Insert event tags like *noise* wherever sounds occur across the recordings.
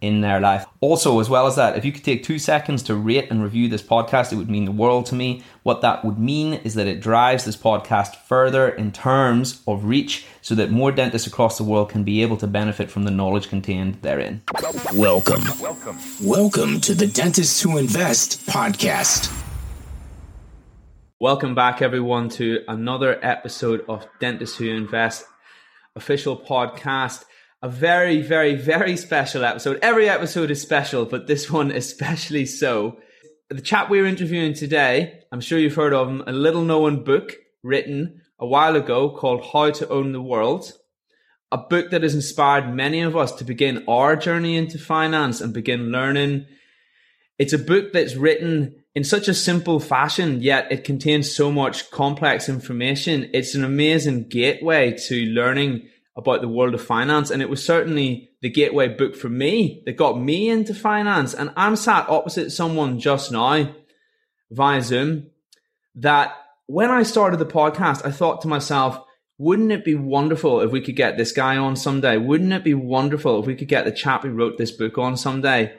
in their life. Also, as well as that, if you could take two seconds to rate and review this podcast, it would mean the world to me. What that would mean is that it drives this podcast further in terms of reach so that more dentists across the world can be able to benefit from the knowledge contained therein. Welcome. Welcome. Welcome to the Dentists Who Invest podcast. Welcome back, everyone, to another episode of Dentists Who Invest official podcast a very, very, very special episode. Every episode is special, but this one *laughs* especially so. The chap we're interviewing today, I'm sure you've heard of him, a little known book written a while ago called How to Own the World. A book that has inspired many of us to begin our journey into finance and begin learning. It's a book that's written in such a simple fashion, yet it contains so much complex information. It's an amazing gateway to learning about the world of finance. And it was certainly the gateway book for me that got me into finance. And I'm sat opposite someone just now via Zoom that when I started the podcast, I thought to myself, wouldn't it be wonderful if we could get this guy on someday? Wouldn't it be wonderful if we could get the chap who wrote this book on someday?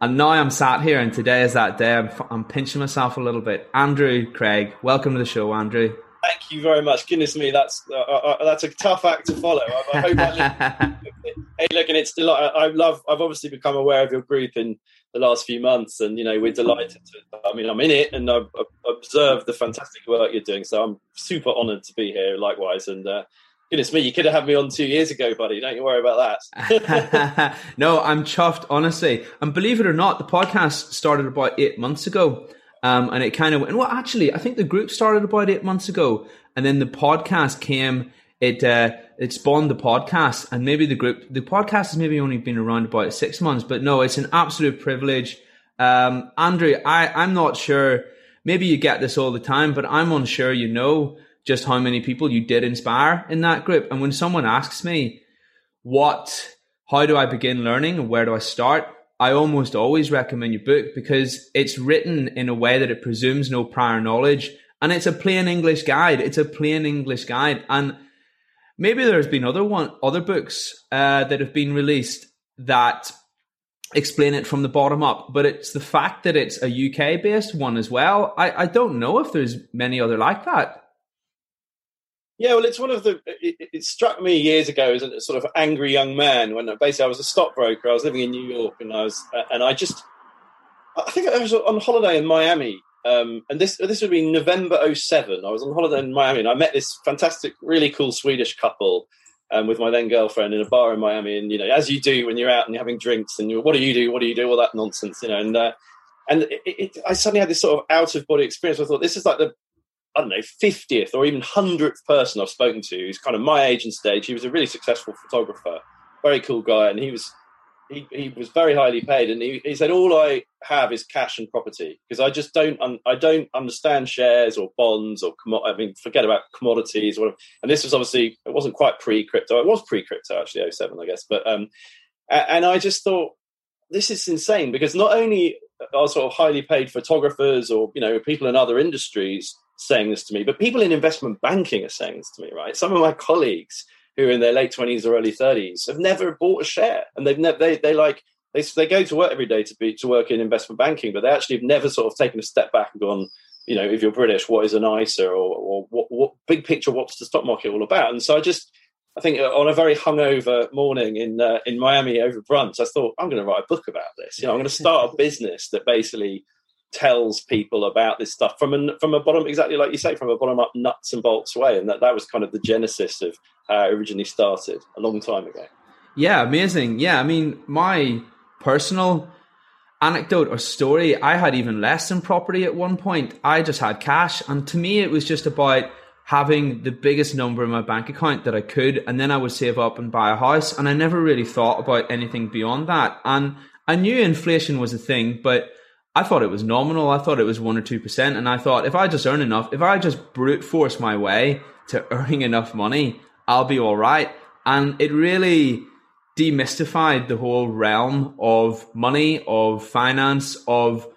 And now I'm sat here, and today is that day. I'm, I'm pinching myself a little bit. Andrew Craig, welcome to the show, Andrew. Thank you very much. Goodness me, that's uh, uh, uh that's a tough act to follow. I, I hope I *laughs* hey, look, and it's delight. I love. I've obviously become aware of your group in the last few months, and you know we're delighted. To, I mean, I'm in it, and I've, I've observed the fantastic work you're doing. So I'm super honoured to be here. Likewise, and uh, goodness me, you could have had me on two years ago, buddy. Don't you worry about that. *laughs* no, I'm chuffed, honestly. And believe it or not, the podcast started about eight months ago. Um, and it kind of went, well, actually, I think the group started about eight months ago. And then the podcast came, it, uh, it spawned the podcast and maybe the group, the podcast has maybe only been around about six months, but no, it's an absolute privilege. Um, Andrew, I, I'm not sure, maybe you get this all the time, but I'm unsure you know just how many people you did inspire in that group. And when someone asks me, what, how do I begin learning and where do I start? I almost always recommend your book because it's written in a way that it presumes no prior knowledge and it's a plain English guide. It's a plain English guide. And maybe there's been other one, other books uh, that have been released that explain it from the bottom up, but it's the fact that it's a UK based one as well. I, I don't know if there's many other like that. Yeah, well, it's one of the. It, it, struck me years ago as a sort of angry young man when basically I was a stockbroker. I was living in New York, and I was, uh, and I just, I think I was on holiday in Miami, um, and this this would be November 07. I was on holiday in Miami, and I met this fantastic, really cool Swedish couple. Um, with my then girlfriend in a bar in Miami, and you know, as you do when you're out and you're having drinks, and what do you do? What do you do? All that nonsense, you know. And uh, and it, it, I suddenly had this sort of out of body experience. I thought this is like the I don't know, 50th or even 100th person I've spoken to who's kind of my age and stage. He was a really successful photographer, very cool guy, and he was he, he was very highly paid. And he, he said, "All I have is cash and property because I just don't un, I don't understand shares or bonds or commo- I mean, forget about commodities or whatever." And this was obviously it wasn't quite pre crypto. It was pre crypto actually, 07, I guess. But um, and I just thought this is insane because not only are sort of highly paid photographers or you know people in other industries saying this to me, but people in investment banking are saying this to me, right? Some of my colleagues who are in their late 20s or early 30s have never bought a share and they've never, they, they like, they, they go to work every day to be, to work in investment banking, but they actually have never sort of taken a step back and gone, you know, if you're British, what is an ISA or, or what, what big picture, what's the stock market all about? And so I just, I think uh, on a very hungover morning in uh, in Miami over brunch, I thought I'm going to write a book about this. You know, I'm going to start a *laughs* business that basically tells people about this stuff from a from a bottom exactly like you say from a bottom up nuts and bolts way and that that was kind of the genesis of how it originally started a long time ago. Yeah amazing. Yeah i mean my personal anecdote or story i had even less than property at one point. I just had cash and to me it was just about having the biggest number in my bank account that i could and then i would save up and buy a house and i never really thought about anything beyond that. And i knew inflation was a thing but I thought it was nominal. I thought it was one or two percent, and I thought if I just earn enough, if I just brute force my way to *laughs* earning enough money, I'll be all right. And it really demystified the whole realm of money, of finance, of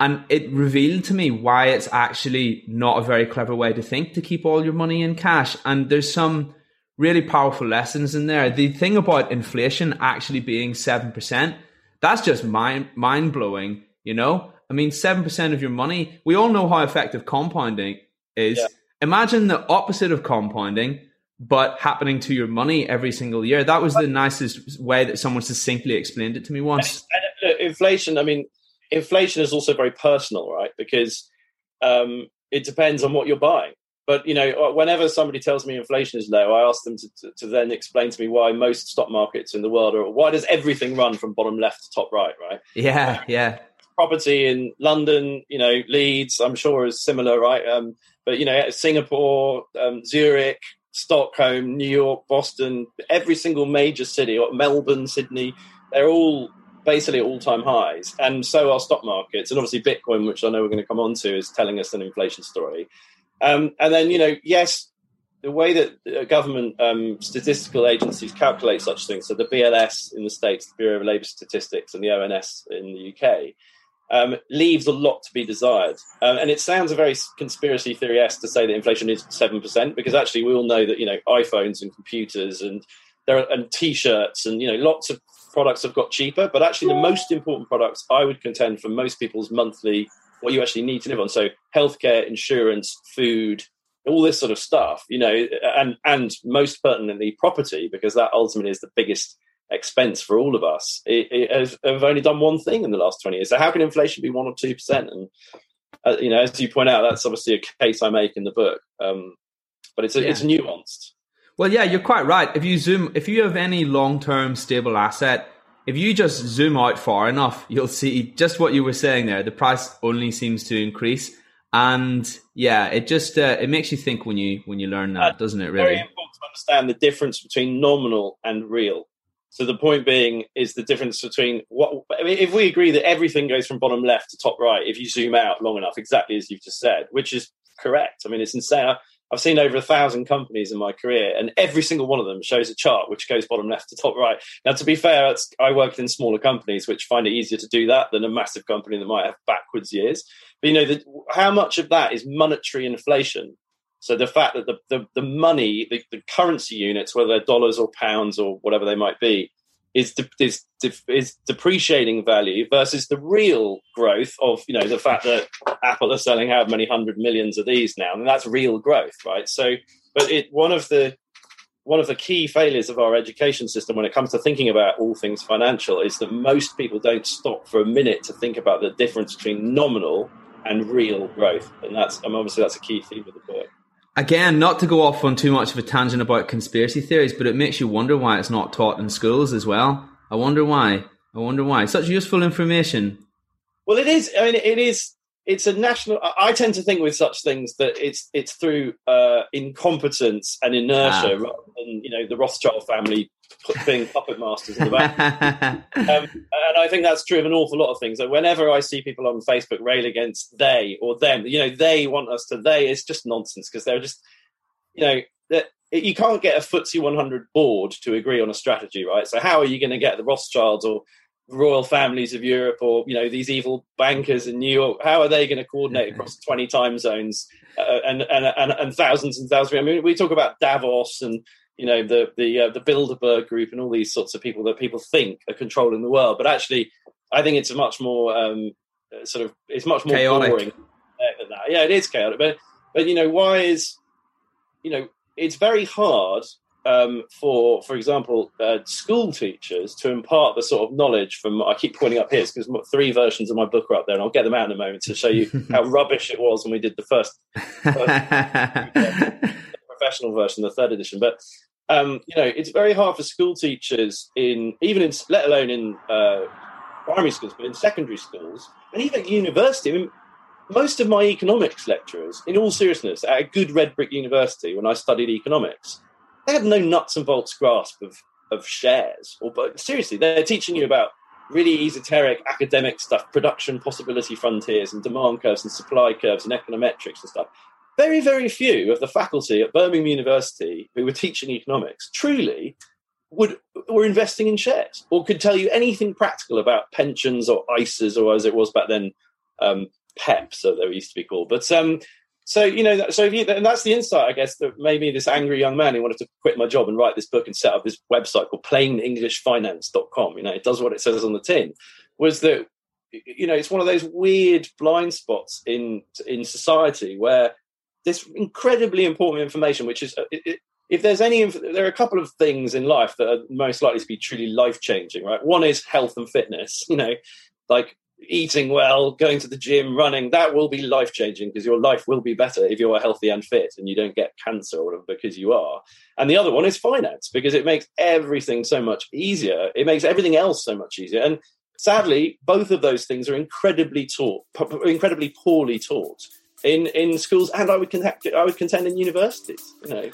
and it revealed to me why it's actually not a very clever way to think to keep all your money in cash. And there's some really powerful lessons in there. The thing about inflation actually being 7%, that's just mind, mind blowing, you know? I mean, 7% of your money, we all know how effective compounding is. Yeah. Imagine the opposite of compounding, but happening to your money every single year. That was the nicest way that someone succinctly explained it to me once. And, and, inflation, I mean, inflation is also very personal, right? Because um, it depends on what you're buying. But you know, whenever somebody tells me inflation is low, I ask them to, to, to, then explain to me why most stock markets in the world are. Why does everything run from bottom left to top right? Right? Yeah, yeah. Property in London, you know, Leeds, I'm sure is similar, right? Um, but you know, Singapore, um, Zurich, Stockholm, New York, Boston, every single major city, or Melbourne, Sydney, they're all basically at all-time highs, and so are stock markets, and obviously Bitcoin, which I know we're going to come on to, is telling us an inflation story. Um, and then, you know, yes, the way that government um, statistical agencies calculate such things, so the BLS in the States, the Bureau of Labour Statistics, and the ONS in the UK, um, leaves a lot to be desired. Um, and it sounds a very conspiracy theory esque to say that inflation is 7%, because actually we all know that, you know, iPhones and computers and there are, and t-shirts and, you know, lots of products have got cheaper. But actually the most important products I would contend for most people's monthly what you actually need to live on. So healthcare, insurance, food, all this sort of stuff, you know, and and most pertinently property, because that ultimately is the biggest expense for all of us. It, it has, have only done one thing in the last twenty years. So how can inflation be one or two percent? And uh, you know, as you point out, that's obviously a case I make in the book. Um, but it's a, yeah. it's nuanced. Well, yeah, you're quite right. If you zoom, if you have any long term stable asset if you just zoom out far enough, you'll see just what you were saying there. The price only seems to increase, and yeah, it just uh, it makes you think when you when you learn that, uh, doesn't it? Really, very important to understand the difference between nominal and real. So the point being is the difference between what I mean, if we agree that everything goes from bottom left to top right, if you zoom out long enough, exactly as you've just said, which is correct. I mean, it's insane. I've seen over a thousand companies in my career, and every single one of them shows a chart which goes bottom left to top right. Now, to be fair, I worked in smaller companies which find it easier to do that than a massive company that might have backwards years. But you know, the, how much of that is monetary inflation? So the fact that the the, the money, the, the currency units, whether they're dollars or pounds or whatever they might be, is de- is de- is depreciating value versus the real growth of you know the fact that Apple are selling how many hundred millions of these now, and that's real growth, right? So, but it one of the one of the key failures of our education system when it comes to thinking about all things financial is that most people don't stop for a minute to think about the difference between nominal and real growth, and that's and obviously that's a key theme of the book. Again, not to go off on too much of a tangent about conspiracy theories, but it makes you wonder why it's not taught in schools as well. I wonder why. I wonder why. Such useful information. Well, it is. I mean, it is. It's a national. I tend to think with such things that it's it's through uh, incompetence and inertia, ah. rather than you know the Rothschild family being puppet masters in the back. um, and I think that's true of an awful lot of things. That whenever I see people on Facebook rail against they or them, you know, they want us to they, it's just nonsense because they're just, you know, that you can't get a FTSE 100 board to agree on a strategy, right? So how are you going to get the Rothschilds or royal families of Europe or you know these evil bankers in New York? How are they going to coordinate across *laughs* 20 time zones uh, and, and, and and thousands and thousands? I mean, we talk about Davos and you know the the uh, the Bilderberg group and all these sorts of people that people think are controlling the world, but actually, I think it's a much more um, sort of it's much more chaotic. boring than that. Yeah, it is chaotic, but but you know why is you know it's very hard um, for, for example, uh, school teachers to impart the sort of knowledge from. I keep pointing up here because three versions of my book are up there, and I'll get them out in a moment to show you *laughs* how rubbish it was when we did the first, *laughs* first *laughs* professional version, the third edition. But um, you know, it's very hard for school teachers in even in let alone in uh, primary schools, but in secondary schools and even at university. I mean, most of my economics lecturers, in all seriousness, at a good red brick university when I studied economics, they had no nuts and bolts grasp of of shares. Or but seriously, they're teaching you about really esoteric academic stuff, production possibility frontiers and demand curves and supply curves and econometrics and stuff very, very few of the faculty at Birmingham University who were teaching economics truly would were investing in shares or could tell you anything practical about pensions or ISAs or as it was back then, um, PEP, so they used to be called. But um, so you know, so you, and that's the insight, I guess, that made me this angry young man who wanted to quit my job and write this book and set up this website called PlainEnglishFinance.com. You know, it does what it says on the tin. Was that you know, it's one of those weird blind spots in in society where this incredibly important information, which is uh, it, if there's any, there are a couple of things in life that are most likely to be truly life changing, right? One is health and fitness. *laughs* You know, like eating well, going to the gym, running, that will be life changing because your life will be better if you're healthy and fit and you don't get cancer or because you are. And the other one is finance because it makes everything so much easier. It makes everything else so much easier. And sadly, both of those things are incredibly taught, incredibly poorly taught in, in schools and I would, I would contend in universities, you know.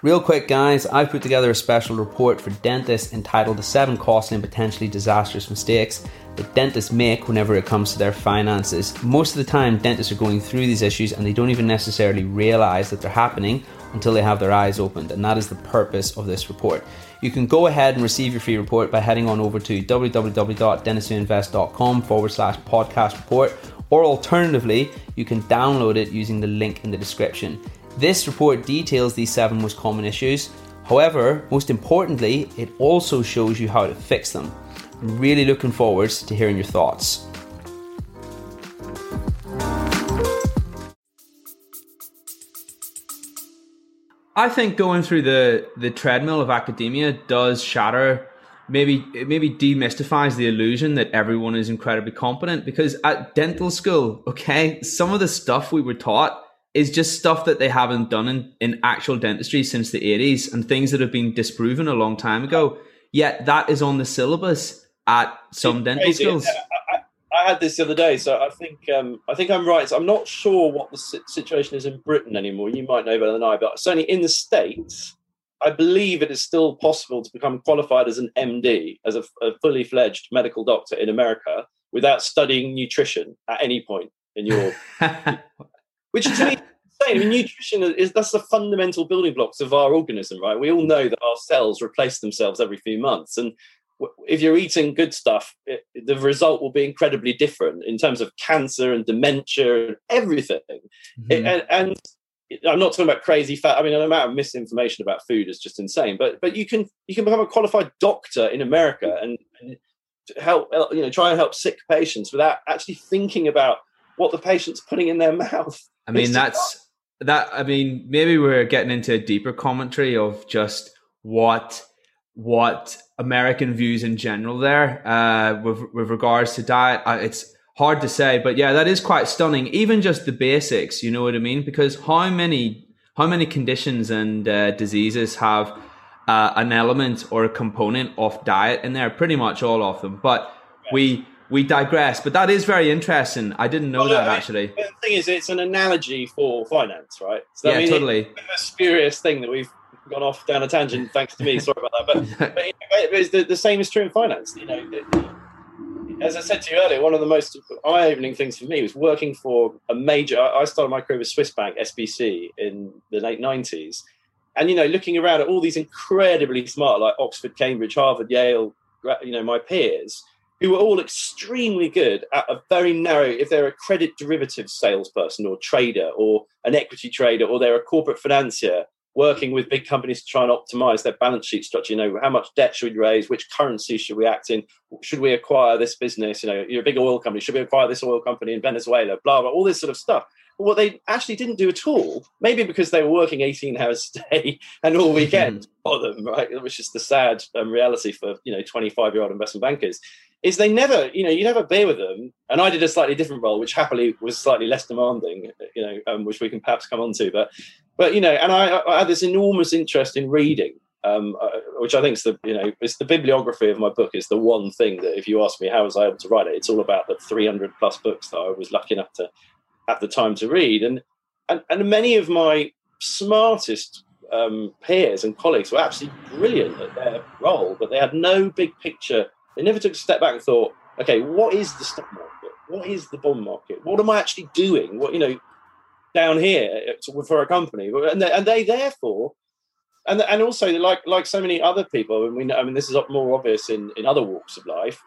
Real quick, guys, I've put together a special report for dentists entitled The Seven Costly and Potentially Disastrous Mistakes that dentists make whenever it comes to their finances. Most of the time, dentists are going through these issues and they don't even necessarily realize that they're happening until they have their eyes opened, and that is the purpose of this report. You can go ahead and receive your free report by heading on over to www.dentistwhoinvest.com forward slash podcast report, or alternatively, you can download it using the link in the description. This report details these seven most common issues. However, most importantly, it also shows you how to fix them. I'm really looking forward to hearing your thoughts. I think going through the, the treadmill of academia does shatter maybe it maybe demystifies the illusion that everyone is incredibly competent because at dental school, okay, some of the stuff we were taught is just stuff that they haven't done in, in actual dentistry since the 80s and things that have been disproven a long time ago. Yet that is on the syllabus at some it's dental crazy. schools. I, had this the other day, so I think um, I think I'm right. So I'm not sure what the situation is in Britain anymore. You might know better than I, but certainly in the states, I believe it is still possible to become qualified as an MD, as a, a fully fledged medical doctor in America, without studying nutrition at any point in your *laughs* which to me insane. I mean, nutrition is that's the fundamental building blocks of our organism, right? We all know that our cells replace themselves every few months, and if you're eating good stuff, it, the result will be incredibly different in terms of cancer and dementia and everything. Mm-hmm. It, and, and, I'm not talking about crazy fat. I mean, the amount of misinformation about food is just insane. But but you can you can become a qualified doctor in America and, and help you know try and help sick patients without actually thinking about what the patient's putting in their *laughs* mouth. I mean, that's that. I mean, maybe we're getting into a deeper commentary of just what what American views in general there uh, with with regards to diet. Uh, it's hard to say, but yeah, that is quite stunning. Even just the basics, you know what I mean? Because how many how many conditions and uh, diseases have uh, an element or a component of diet in there? Pretty much all of them, but we we digress, but that is very interesting. I didn't know well, that actually. The thing is, it's an analogy for finance, right? So, yeah, I mean, totally. It's a spurious thing that we've gone off down a tangent, thanks to me. Sorry about that, but, *laughs* but you know, the, the, same is true in finance. You know, as I said to you earlier, one of the most eye-opening things for me was working for a major. I started my career with Swiss Bank SBC in the late '90s, and you know, looking around at all these incredibly smart, like Oxford, Cambridge, Harvard, Yale, you know, my peers who were all extremely good at a very narrow, if they're a credit derivative salesperson or trader or an equity trader or they're a corporate financier working with big companies to try and optimize their balance sheet structure, you know, how much debt should we raise, which currency should we act in, should we acquire this business, you know, you're a big oil company, should we acquire this oil company in Venezuela, blah, blah, all this sort of stuff. But what they actually didn't do at all, maybe because they were working 18 hours a day *laughs* and all weekend for them, right, which is the sad um, reality for, you know, 25 year old investment bankers, is they never, you know, you'd have a beer with them, and I did a slightly different role, which happily was slightly less demanding, you know, um, which we can perhaps come on to. But, but you know, and I, I had this enormous interest in reading, um, uh, which I think is the, you know, it's the bibliography of my book is the one thing that if you ask me how was I able to write it, it's all about the 300 plus books that I was lucky enough to have the time to read, and and, and many of my smartest um, peers and colleagues were absolutely brilliant at their role, but they had no big picture they never took a step back and thought, okay, what is the stock market? What is the bond market? What am I actually doing? What you know down here uh, for a company, and they, and they therefore, and and also like like so many other people, and we know, I mean this is more obvious in in other walks of life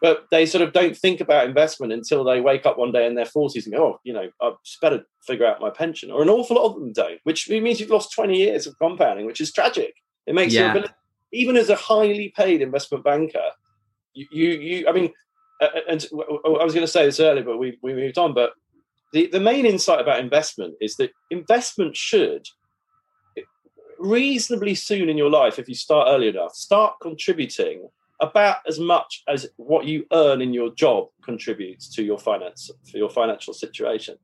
but they sort of don't think about investment until they wake up one day in their 40s and go, oh, you know, I better figure out my pension. Or an awful lot of them don't, which means you've lost 20 years of compounding, which is tragic. It makes yeah. ability, even as a highly paid investment banker, you, you, I mean, uh, uh, and I was going to say this earlier, but we, we moved on. But the, the main insight about investment is that investment should reasonably soon in your life, if you start early enough, start contributing about as much as what you earn in your job contributes to your finance for your financial situation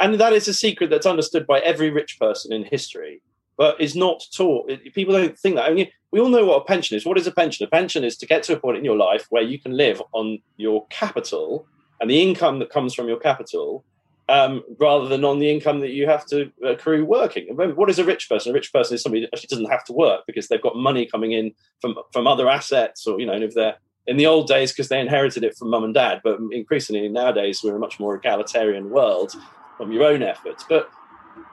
and that is a secret that's understood by every rich person in history but is not taught people don't think that i mean we all know what a pension is what is a pension a pension is to get to a point in your life where you can live on your capital and the income that comes from your capital um, rather than on the income that you have to accrue working. What is a rich person? A rich person is somebody that actually doesn't have to work because they've got money coming in from from other assets, or you know, if they're in the old days because they inherited it from mum and dad. But increasingly nowadays, we're a much more egalitarian world from your own efforts. But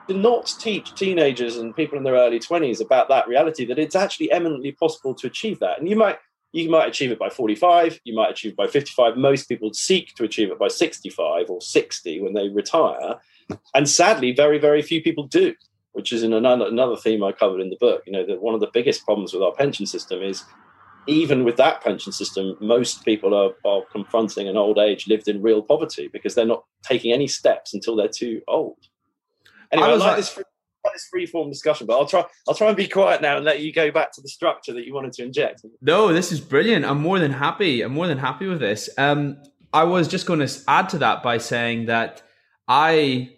to not teach teenagers and people in their early 20s about that reality that it's actually eminently possible to achieve that. And you might you might achieve it by 45, you might achieve it by 55. Most people seek to achieve it by 65 or 60 when they retire. And sadly, very, very few people do, which is in another, another theme I covered in the book. You know, that one of the biggest problems with our pension system is even with that pension system, most people are, are confronting an old age lived in real poverty because they're not taking any steps until they're too old. Anyway, I, I like this this free form discussion, but I'll try. I'll try and be quiet now and let you go back to the structure that you wanted to inject. No, this is brilliant. I'm more than happy. I'm more than happy with this. Um, I was just going to add to that by saying that I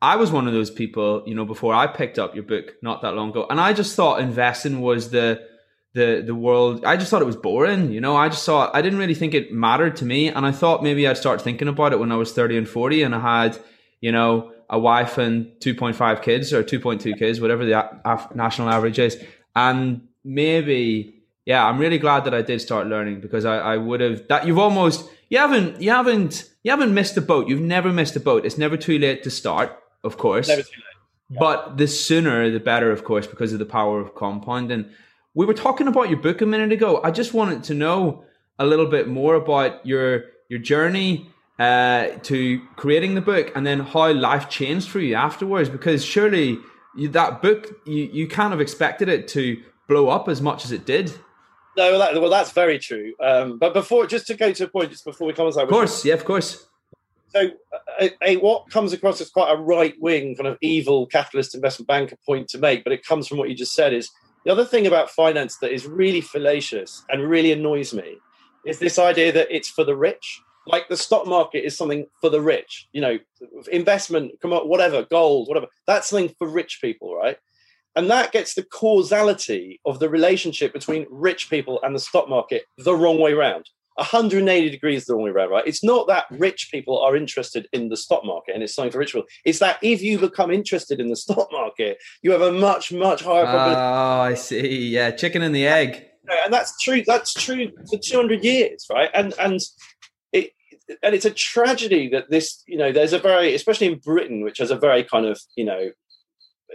I was one of those people, you know, before I picked up your book not that long ago, and I just thought investing was the the the world. I just thought it was boring, you know. I just thought I didn't really think it mattered to me, and I thought maybe I'd start thinking about it when I was thirty and forty, and I had, you know, a wife and 2.5 kids or 2.2 kids, whatever the af- national average is. And maybe, yeah, I'm really glad that I did start learning because I, I would have that you've almost, you haven't, you haven't, you haven't missed a boat. You've never missed a boat. It's never too late to start, of course. Never too late. Yeah. But the sooner the better, of course, because of the power of compounding. We were talking about your book a minute ago. I just wanted to know a little bit more about your your journey uh, to creating the book and then how life changed for you afterwards. Because surely you, that book you, you kind of expected it to blow up as much as it did. No well, that, well that's very true. Um, but before just to go to a point just before we come on of course yeah of course. So a, a, what comes across as quite a right wing kind of evil capitalist investment banker point to make but it comes from what you just said is the other thing about finance that is really fallacious and really annoys me is this idea that it's for the rich like the stock market is something for the rich you know investment come on whatever gold whatever that's something for rich people right? And that gets the causality of the relationship between rich people and the stock market the wrong way around 180 degrees the wrong way around right? It's not that rich people are interested in the stock market and it's something for rich people. It's that if you become interested in the stock market you have a much much higher probability oh i see. Yeah chicken and the egg. And that's true that's true for 200 years right? And and and it's a tragedy that this, you know, there's a very, especially in Britain, which has a very kind of, you know,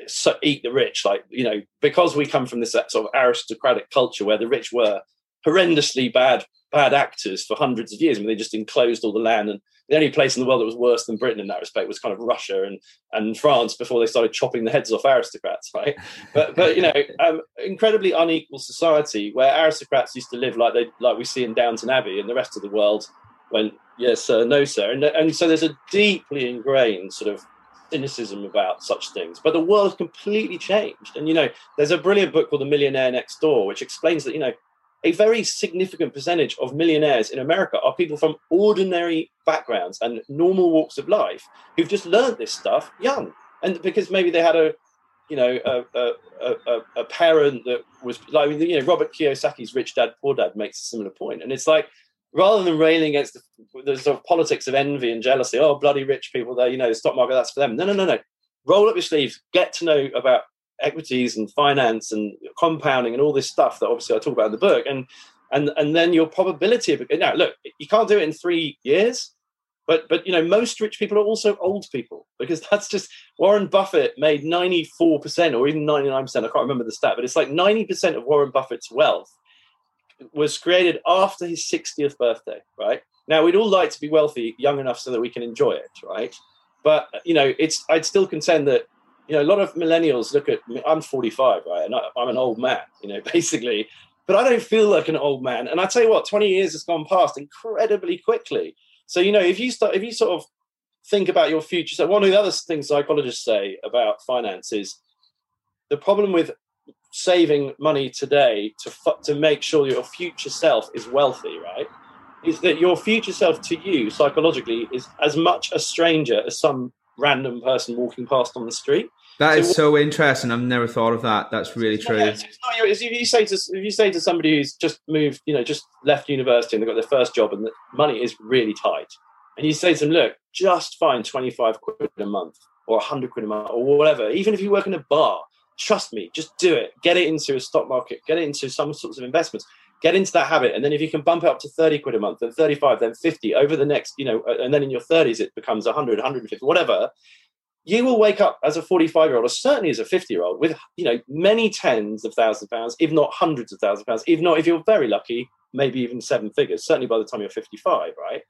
so eat the rich, like you know, because we come from this sort of aristocratic culture where the rich were horrendously bad bad actors for hundreds of years. I mean, they just enclosed all the land, and the only place in the world that was worse than Britain in that respect was kind of Russia and and France before they started chopping the heads off aristocrats, right? *laughs* But but you know, um, incredibly unequal society where aristocrats used to live like they like we see in Downton Abbey, and the rest of the world went yes sir. No sir. And, and so there's a deeply ingrained sort of cynicism about such things. But the world has completely changed. And you know there's a brilliant book called the millionaire next door which explains that you know a very significant percentage of millionaires in america are people from ordinary backgrounds and normal walks of life who've just learned this stuff young. And because maybe they had a you know, a, a, a, a, parent that was like, you know, Robert Kiyosaki's Rich Dad Poor Dad makes a similar point, and it's like rather than railing against the, the, sort of politics of envy and jealousy, oh, bloody rich people there, you know, the stock market, that's for them. No, no, no, no. Roll up your sleeves, get to know about equities and finance and compounding and all this stuff that obviously I talk about in the book. And and and then your probability of now look, you can't do it in three years, but but you know most rich people are also old people because *laughs* that's just Warren Buffett made ninety four percent or even ninety nine percent. I can't remember the stat, but it's like ninety percent of Warren Buffett's wealth was created after his 60th birthday, right? Now we'd all like to be wealthy, young enough so that we can enjoy it, right? But you know, it's I'd still contend that you know a lot of millennials look at me, I'm 45, right, and I, I'm an old man, you know, *laughs* basically, but I don't feel like an old man. And I tell you what, 20 years has gone past incredibly quickly. So you know, if you start, if you sort of think about your future, so one of the other things psychologists say about finance is the problem with saving money today to to make sure your future self is wealthy, right? Is that your future self to you psychologically is as much a stranger as some random person walking past on the street. That so is so interesting. I've never thought of that. That's really true. Yeah, if you say to if you say to somebody who's just moved, you know, just left university and they've got their first job and the money is really tight, and you say to them, "Look, just find twenty five quid a month or hundred quid a month or whatever. Even if you work in a bar, trust me, just do it. Get it into a stock market. Get it into some sorts of investments. Get into that habit, and then if you can bump it up to thirty quid a month, then thirty-five, then fifty over the next, you know, and then in your thirties it becomes 100, 150, whatever. You will wake up as a forty-five-year-old, or certainly as a fifty-year-old, with you know many tens of thousands of pounds, if not hundreds of thousands of pounds, if not if you're very lucky, maybe even seven figures. Certainly by the time you're fifty-five, right?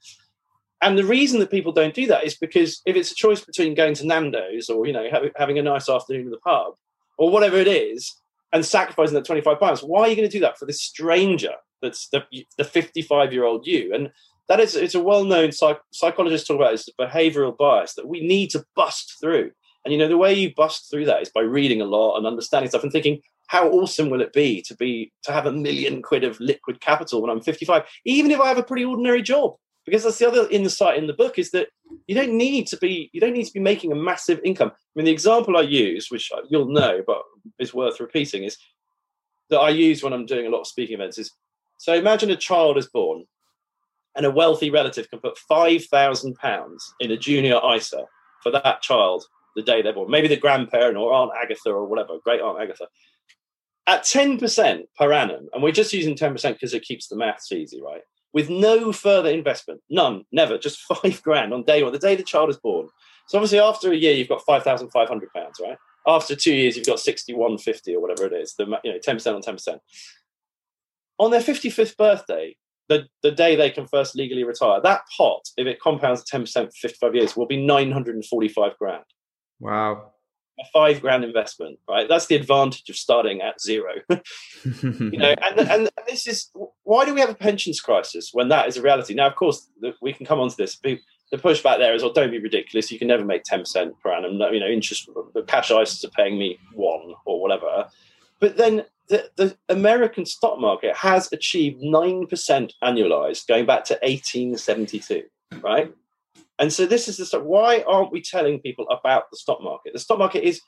And the reason that people don't do that is because if it's a choice between going to Nando's or you know having a nice afternoon in the pub, or whatever it is and sacrificing that 25 pounds. Why are you going to do that? For this stranger that's the, the 55 year old you. And that is it's a well-known psych, psychologists talk about is behavioral bias that we need to bust through. And you know the way you bust through that is by reading a lot and understanding stuff and thinking how awesome will it be to be to have a million quid of liquid capital when i'm 55 even if i have a pretty ordinary job because that's the other insight in the book is that you don't need to be you don't need to be making a massive income. I mean, the example I use, which you'll know, but is worth repeating, is that I use when I'm doing a lot of speaking events. Is so imagine a child is born, and a wealthy relative can put five thousand pounds in a junior ISA for that child the day they're born. Maybe the grandparent or Aunt Agatha or whatever, great Aunt Agatha. At 10% per annum, and we're just using 10% because it keeps the maths easy, right? With no further investment, none, never, just *laughs* five grand on day one, the day the child is born. So obviously, after a year, you've got five thousand five hundred pounds, right? After two years, you've got sixty one fifty or whatever it is. The you know ten percent on ten percent. On their fifty fifth birthday, the, the day they can first legally retire, that pot, if it compounds ten percent for fifty five years, will be nine hundred and forty five grand. Wow a five grand investment, right? That's the advantage of starting at zero. *laughs* *laughs* you know, and, and this is why do we have a pensions crisis when that is a reality? Now, of course, we can come on to this. The pushback there is, well, don't be ridiculous. You can never make ten percent per annum. You know, interest, the cash ISAs are paying me one or whatever. But then the, the American stock market has achieved nine percent annualized going back to 1872, right? And so this is the stuff. Why aren't we telling people about the stock market? The stock market is,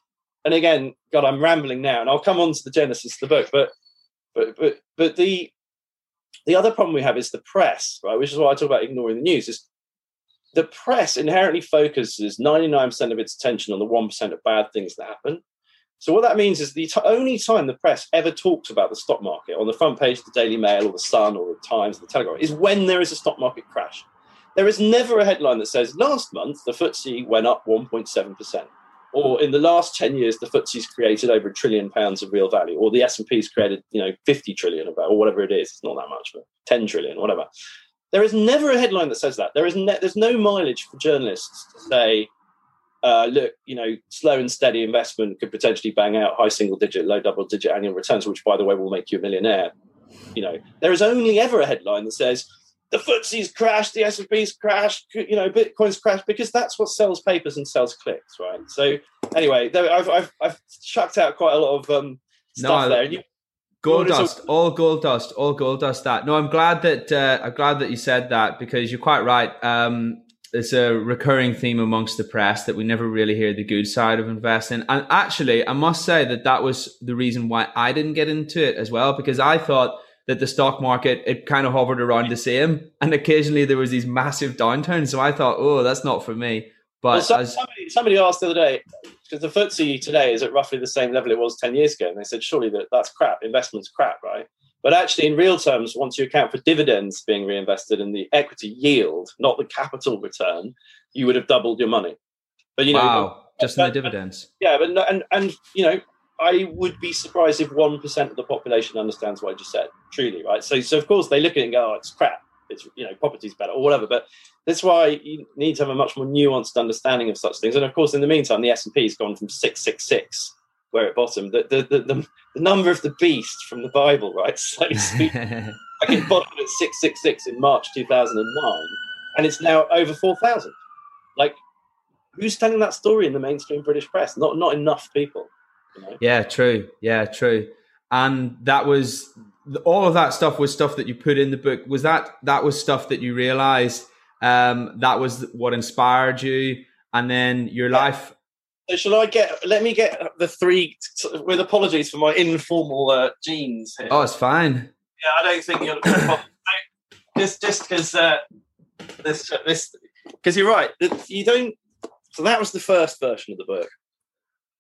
and again, God, I'm rambling now, and I'll come on to the genesis of the book, but but but but the the other problem we have is the press, right? Which is why I talk about ignoring the news. Is the press inherently focuses 99% of its attention on the 1% of bad things that happen. So what that means is the t- only time the press ever talks about the stock market on the front page of the Daily Mail or the Sun or the Times or the Telegraph is when there is a stock market crash. There is never a headline that says last month the FTSE went up 1.7%. Or in the last 10 years, the FTSE's created over a trillion pounds of real value, or the S&P's created, you know, 50 trillion of or whatever it is. It's not that much, but 10 trillion, whatever. There is never a headline that says that. There is ne- there's no mileage for journalists to say, uh, look, you know, slow and steady investment could potentially bang out high single digit, low double digit annual returns, which, by the way, will make you a millionaire. You know, there is only ever a headline that says the FTSE's crashed, the S&P's crashed, you know, Bitcoin's crashed because that's what sells papers and sells clicks, right? So anyway, I've I've, I've chucked out quite a lot of um, stuff no, there. You, gold dust, all gold dust, all gold dust. That no, I'm glad that uh, I'm glad that you said that because you're quite right. Um, it's a recurring theme amongst the press that we never really hear the good side of investing. And actually, I must say that that was the reason why I didn't get into it as well because I thought that the stock market it kind of hovered around the same, and occasionally there was these massive downturns. So I thought, oh, that's not for me. But well, as, somebody, somebody asked the other day because the FTSE today is at roughly the same level it was ten years ago, and they said surely that that's crap. Investment's crap, right? But actually, in real terms, once you account for dividends being reinvested and the equity yield, not the capital return, you would have doubled your money. But you know, wow, just in the dividends. Yeah, but no, and and you know, I would be surprised if one percent of the population understands what I just said. Truly, right? So, so of course they look at it and go, "Oh, it's crap. It's you know, property's better or whatever." But that's why you need to have a much more nuanced understanding of such things. And of course, in the meantime, the S and P has gone from six six six where it bottomed. The the, the, the, the number of the beast from the Bible, right? *laughs* So speaking, *laughs* like it bottomed at six six six in March two thousand and nine, and it's now over four thousand. Like, who's telling that story in the mainstream British press? Not not enough people. Yeah, true. Yeah, true. And that was all of that stuff was stuff that you put in the book. Was that that was stuff that you realized um, that was what inspired you, and then your yeah. life so shall I get? Let me get the three. With apologies for my informal uh, jeans. Here. Oh, it's fine. Yeah, I don't think you're *coughs* just just because uh, this this because you're right. That you don't. So that was the first version of the book.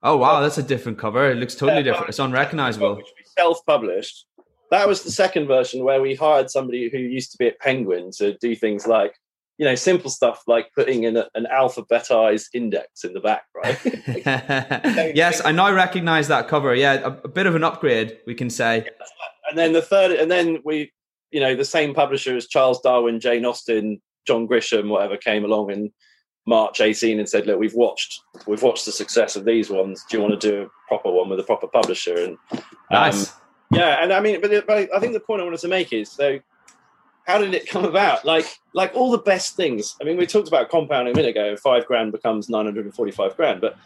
Oh wow, that's a different cover. It looks totally yeah, different. It's unrecognizable. Which we self-published. That was the second version where we hired somebody who used to be at Penguin to do things like you know, simple stuff like putting in a, an alphabetized index in the back, right? *laughs* yes, I now recognize that cover. Yeah, a, a, bit of an upgrade, we can say. And then the third, and then we, you know, the same publisher as Charles Darwin, Jane Austen, John Grisham, whatever, came along in March 18 and said, "Look, we've watched, we've watched the success of these ones. Do you want to do a proper one with a proper publisher?" And um, nice. Yeah, and I mean, but, but I think the point I wanted to make is so how did it come about? Like, like all the best things. I mean, we talked about compounding a minute ago. Five grand becomes nine hundred and forty-five grand. But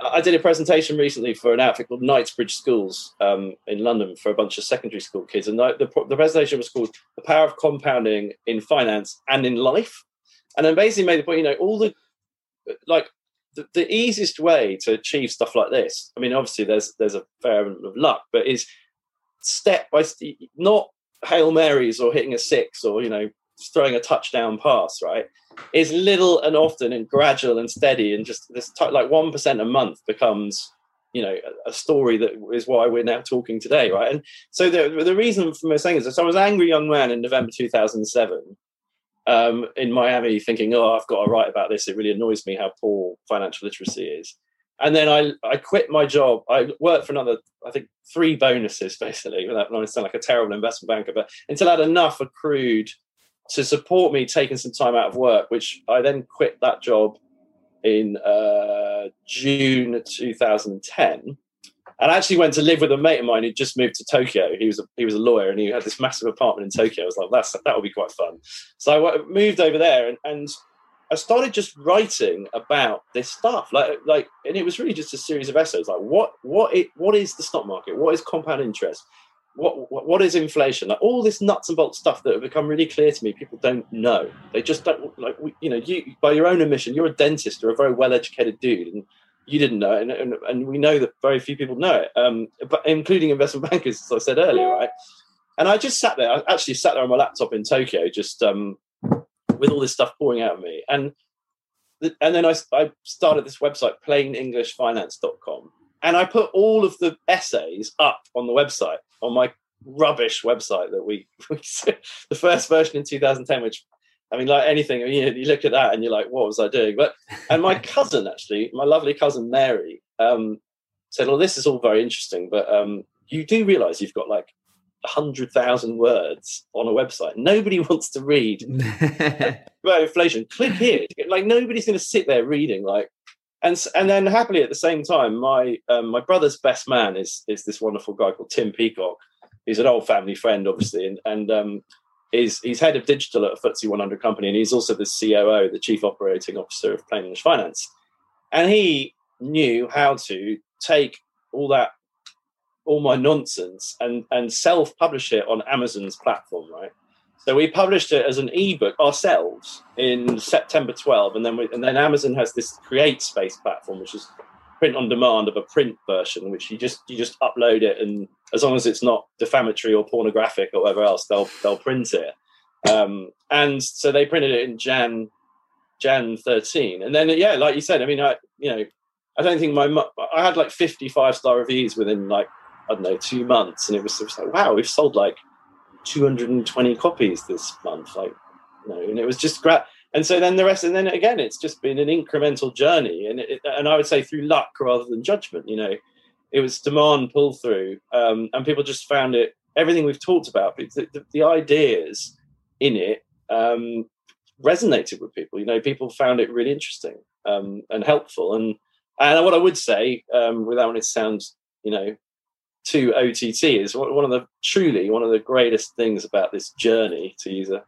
I did a presentation recently for an outfit called Knightsbridge Schools um, in London for a bunch of secondary school kids, and the, the, presentation was called "The Power of Compounding in Finance and in Life." And then basically made the point, you know, all the like the, the easiest way to achieve stuff like this. I mean, obviously there's there's a fair amount of luck, but is step by step, not hail marys or hitting a six or you know throwing a touchdown pass right is little and often and gradual and steady and just this t- like 1% a month becomes you know a, story that is why we're now talking today right and so the, the reason for me saying is so i was an angry young man in november 2007 um, in miami thinking oh i've got to write about this it really annoys me how poor financial literacy is and then I I quit my job. I worked for another, I think, three bonuses basically. Without not sound like a terrible investment banker, but until I had enough accrued to support me taking some time out of work, which I then quit that job in uh, June 2010. And I actually went to live with a mate of mine who just moved to Tokyo. He was a, he was a lawyer and he had this massive apartment in Tokyo. I was like, that's that would be quite fun. So I moved over there and, and I started just writing about this stuff, like like, and it was really just a series of essays, like what what it what is the stock market, what is compound interest, what, what what is inflation, like all this nuts and bolts stuff that have become really clear to me. People don't know. They just don't like you know you by your own admission, you're a dentist, you're a very well educated dude, and you didn't know, and, and, and we know that very few people know it, um, but including investment *laughs* bankers, as I said earlier, right? And I just sat there. I actually sat there on my laptop in Tokyo, just um, with all this stuff pouring out of me. And and then I, I started this website, plainenglishfinance.com. And I put all of the essays up on the website, on my rubbish website that we, *laughs* the first version in 2010, which I mean, like anything, you, know, you look at that and you're like, what was I doing? But, and my *laughs* cousin, actually, my lovely cousin Mary, um, said, well, this is all very interesting, but um, you do realize you've got like 100,000 words on a website. Nobody *laughs* wants to read *laughs* about inflation. Click here. Like nobody's going to sit there reading like and and then happily at the same time my um, my brother's best man is is this wonderful guy called Tim Peacock. He's an old family friend obviously and and um is he's head of digital at a FTSE 100 company and he's also the COO, the chief operating officer of Plain English Finance. And he knew how to take all that all my nonsense and and self publish it on Amazon's platform, right? So we published it as an ebook ourselves in September 12, and then we, and then Amazon has this Create Space platform, which is print on demand of a print version, which you just you just upload it, and as long as it's not defamatory or pornographic or whatever else, they'll they'll print it. Um, and so they printed it in Jan Jan 13, and then yeah, like you said, I mean, I you know, I don't think my I had like 55 star reviews within like I don't know two months, and it was, it was like wow, we've sold like 220 copies this month, like you know, and it was just great. And so then the rest, and then again, it's just been an incremental journey, and it, and I would say through luck rather than judgment. You know, it was demand pull through, um, and people just found it. Everything we've talked about, the, the, the ideas in it um, resonated with people. You know, people found it really interesting um, and helpful. And and what I would say, um, without wanting to sound, you know, too OTT, is one of the truly one of the greatest things about this journey, to use a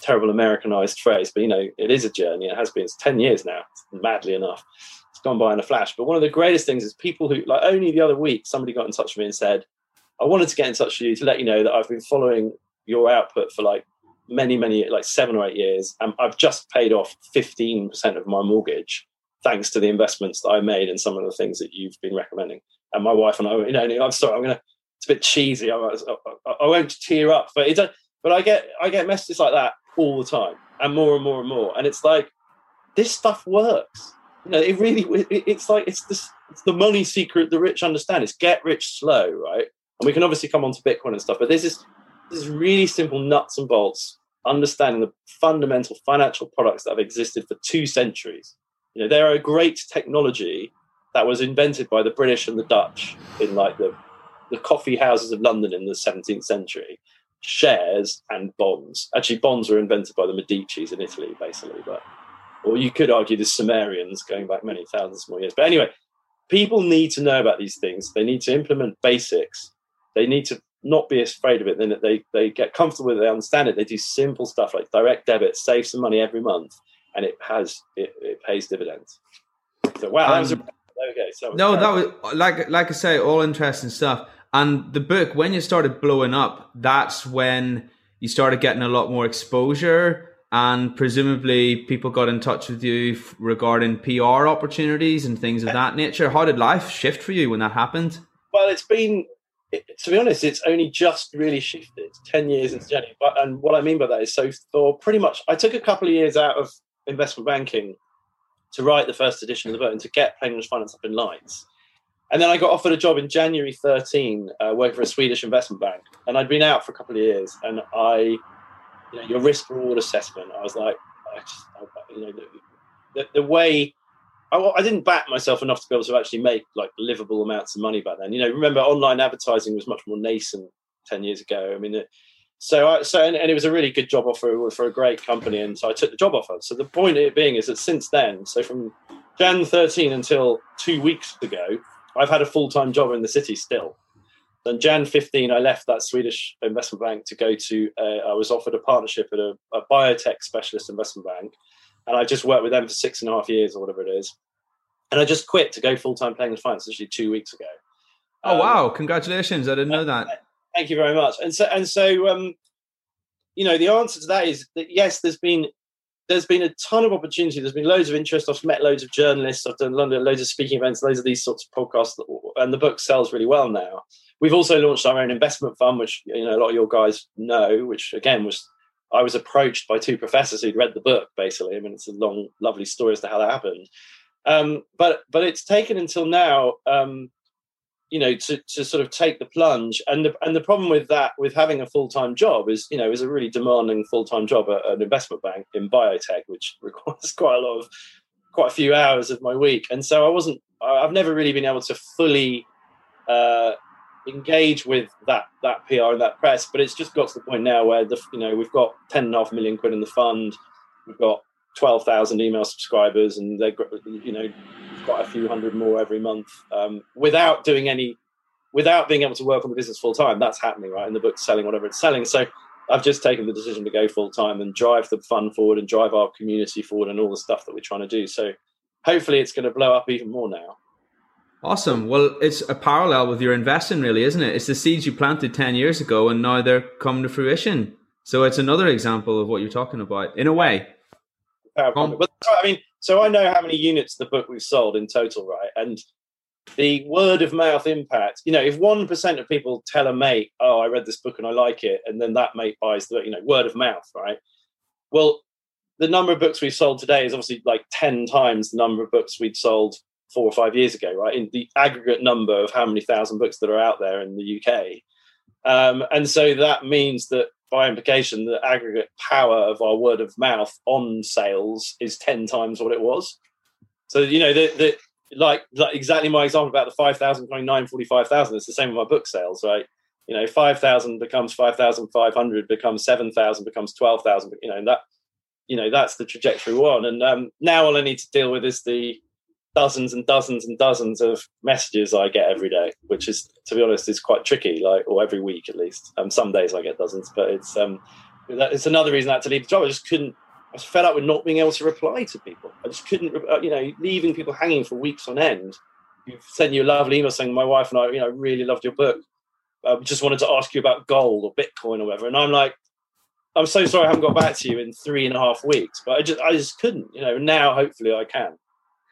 terrible Americanized phrase, but you know, it is a journey. It has been. It's ten years now, madly enough. It's gone by in a flash. But one of the greatest things is people who, like, only the other week, somebody got in touch with me and said, "I wanted to get in touch with you to let you know that I've been following your output for like many, many, like seven or eight years. And I've just paid off 15% of my mortgage thanks to the investments that I made and some of the things that you've been recommending. And my wife and I, you know, I'm sorry, I'm going to, it's a bit cheesy. I, I, I won't tear up, but it, but I get, I get messages like that all the time and more and more and more. And it's like, this stuff works. You know, it really it's like, it's this, it's the money secret the rich understand. It's get rich slow, right? And we can obviously come on to Bitcoin and stuff, but there's this this is really simple nuts and bolts understanding the fundamental financial products that have existed for two centuries. You know, they're a great technology that was invented by the British and the Dutch in like the, the coffee houses of London in the 17th century. Shares and bonds. Actually, bonds were invented by the Medicis in Italy, basically, but or you could argue the Sumerians going back many thousands more years. But anyway, people need to know about these things. They need to implement basics. They need to not be afraid of it. Then they they get comfortable with it, they understand it. They do simple stuff like direct debit, save some money every month, and it has it, it pays dividends. So wow, that was a, um, okay. So no, that was like like I say, all interesting stuff. And the book, when you started blowing up, that's when you started getting a lot more exposure, and presumably people got in touch with you regarding PR opportunities and things of that nature. How did life shift for you when that happened? Well, it's been to be honest, it's only just really shifted 10 years into Jenny. But, and what I mean by that is so for pretty much, I took a couple of years out of investment banking to write the first edition of the book and to get English Finance up in lights. And then I got offered a job in January 13, uh, working for a Swedish investment bank. And I'd been out for a couple of years. And I, you know, your risk reward assessment, I was like, I just, you know, the, the, way I, I, didn't back myself enough to be able to actually make like livable amounts of money back then. You know, remember online advertising was much more nascent ten years ago. I mean, it, so I, so and, and, it was a really good job offer for a great company, and so I took the job offer. So the point it being is that since then, so from Jan 13 until two weeks ago, I've had a full time job in the city still. Then Jan 15, I left that Swedish investment bank to go to. Uh, I was offered a partnership at a, a biotech specialist investment bank and I just worked with them for six and a half years or whatever it is. And I just quit to go full time playing the finance actually two weeks ago. Oh um, wow! Congratulations! I didn't know that. Thank you very much. And so and so, um, you know, the answer to that is that yes, there's been there's been a ton of opportunity. There's been loads of interest. I've met loads of journalists. I've done London, loads of speaking events, loads of these sorts of podcasts, and the book sells really well now. We've also launched our own investment fund, which you know a lot of your guys know, which again was I was approached by two professors who'd read the book. Basically, I mean, it's a long, lovely story as to how that happened. Um, but but it's taken until now, um, you know, to, to sort of take the plunge. And the and the problem with that, with having a full time job, is you know, is a really demanding full time job at an investment bank in biotech, which *laughs* requires quite a lot of quite a few hours of my week. And so I wasn't. I've never really been able to fully uh, engage with that that PR and that press. But it's just got to the point now where the you know we've got ten and a half million quid in the fund, we've got twelve thousand email subscribers, and they've got you know got a few hundred more every month um, without doing any without being able to work on the business full time. That's happening right, and the book's selling whatever it's selling. So. I've just taken the decision to go full time and drive the fund forward and drive our community forward and all the stuff that we're trying to do. So hopefully it's going to blow up even more now. Awesome. Well, it's a parallel with your investing, really, isn't it? It's the seeds you planted 10 years ago and now they're coming to fruition. So it's another example of what you're talking about, in a way. Um, but I mean, so I know how many units the book we've sold in total, right? And the word of mouth impact, you know, if 1% of people tell a mate, oh, I read this book and I like it, and then that mate buys the, you know, word of mouth, right? Well, the number of books we've sold today is obviously like 10 times the number of books we'd sold four or five years ago, right? In the aggregate number of how many thousand books that are out there in the UK. Um, and so that means that by implication, the aggregate power of our word of mouth on sales is 10 times what it was. So, you know, the, the like, like exactly my example about the 5,000 going 945,000, it's the same with my book sales, right? You know, 5,000 becomes 5,500, becomes 7,000, becomes 12,000, you know, and that, you know, that's the trajectory we're on. And um, now all I need to deal with is the dozens and dozens and dozens of messages I get every day, which is, to be honest, is quite tricky. Like, or every week at least. Um, some days I get dozens, but it's um, it's another reason I had to leave the job. I just couldn't. I was fed up with not being able to reply to people. I just couldn't, uh, you know, leaving people hanging for weeks on end. You've sent you a lovely email saying, "My wife and I, you know, really loved your book. I just wanted to ask you about gold or Bitcoin or whatever." And I'm like, I'm so sorry I haven't got back to you in three and a half weeks, but I just I just couldn't. You know, now hopefully I can.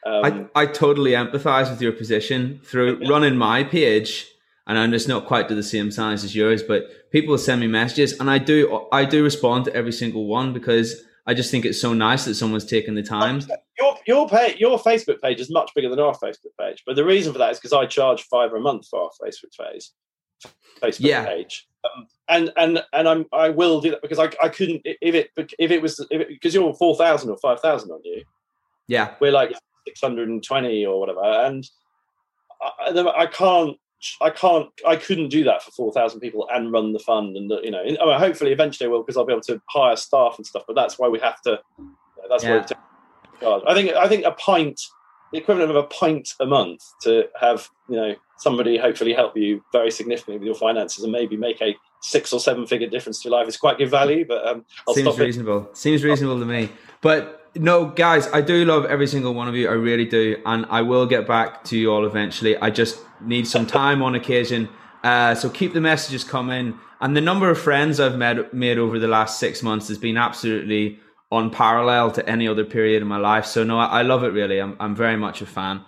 Um, I, I totally empathize with your position through yeah. running my page and I'm just not quite to the same size as yours, but people send me messages and I do I do respond to every single one because I just think it's so nice that someone's taken the time. Your your page, your Facebook page is much bigger than our Facebook page, but the reason for that is because I charge five a month for our Facebook page. Facebook yeah. page, um, and and and I'm I will do that because I I couldn't if it if it was because you're four thousand or five thousand on you. Yeah, we're like 620 or whatever and I, I, can't I can't I couldn't do that for 4,000 people and run the fund and you know I mean, hopefully eventually I will because I'll be able to hire staff and stuff but that's why we have to that's yeah. why I think I think a pint the equivalent of a pint a month to have you know somebody hopefully help you very significantly with your finances and maybe make a six or seven figure difference to your life is quite good value but um, seems reasonable it. seems reasonable to me but no, guys, I do love every single one of you. I really do, and I will get back to you all eventually. I just need some time on occasion. Uh, so keep the messages coming. And the number of friends I've met, made over the last six months has been absolutely unparalleled to any other period in my life. So no, I, I love it really. I'm, I'm very much a fan.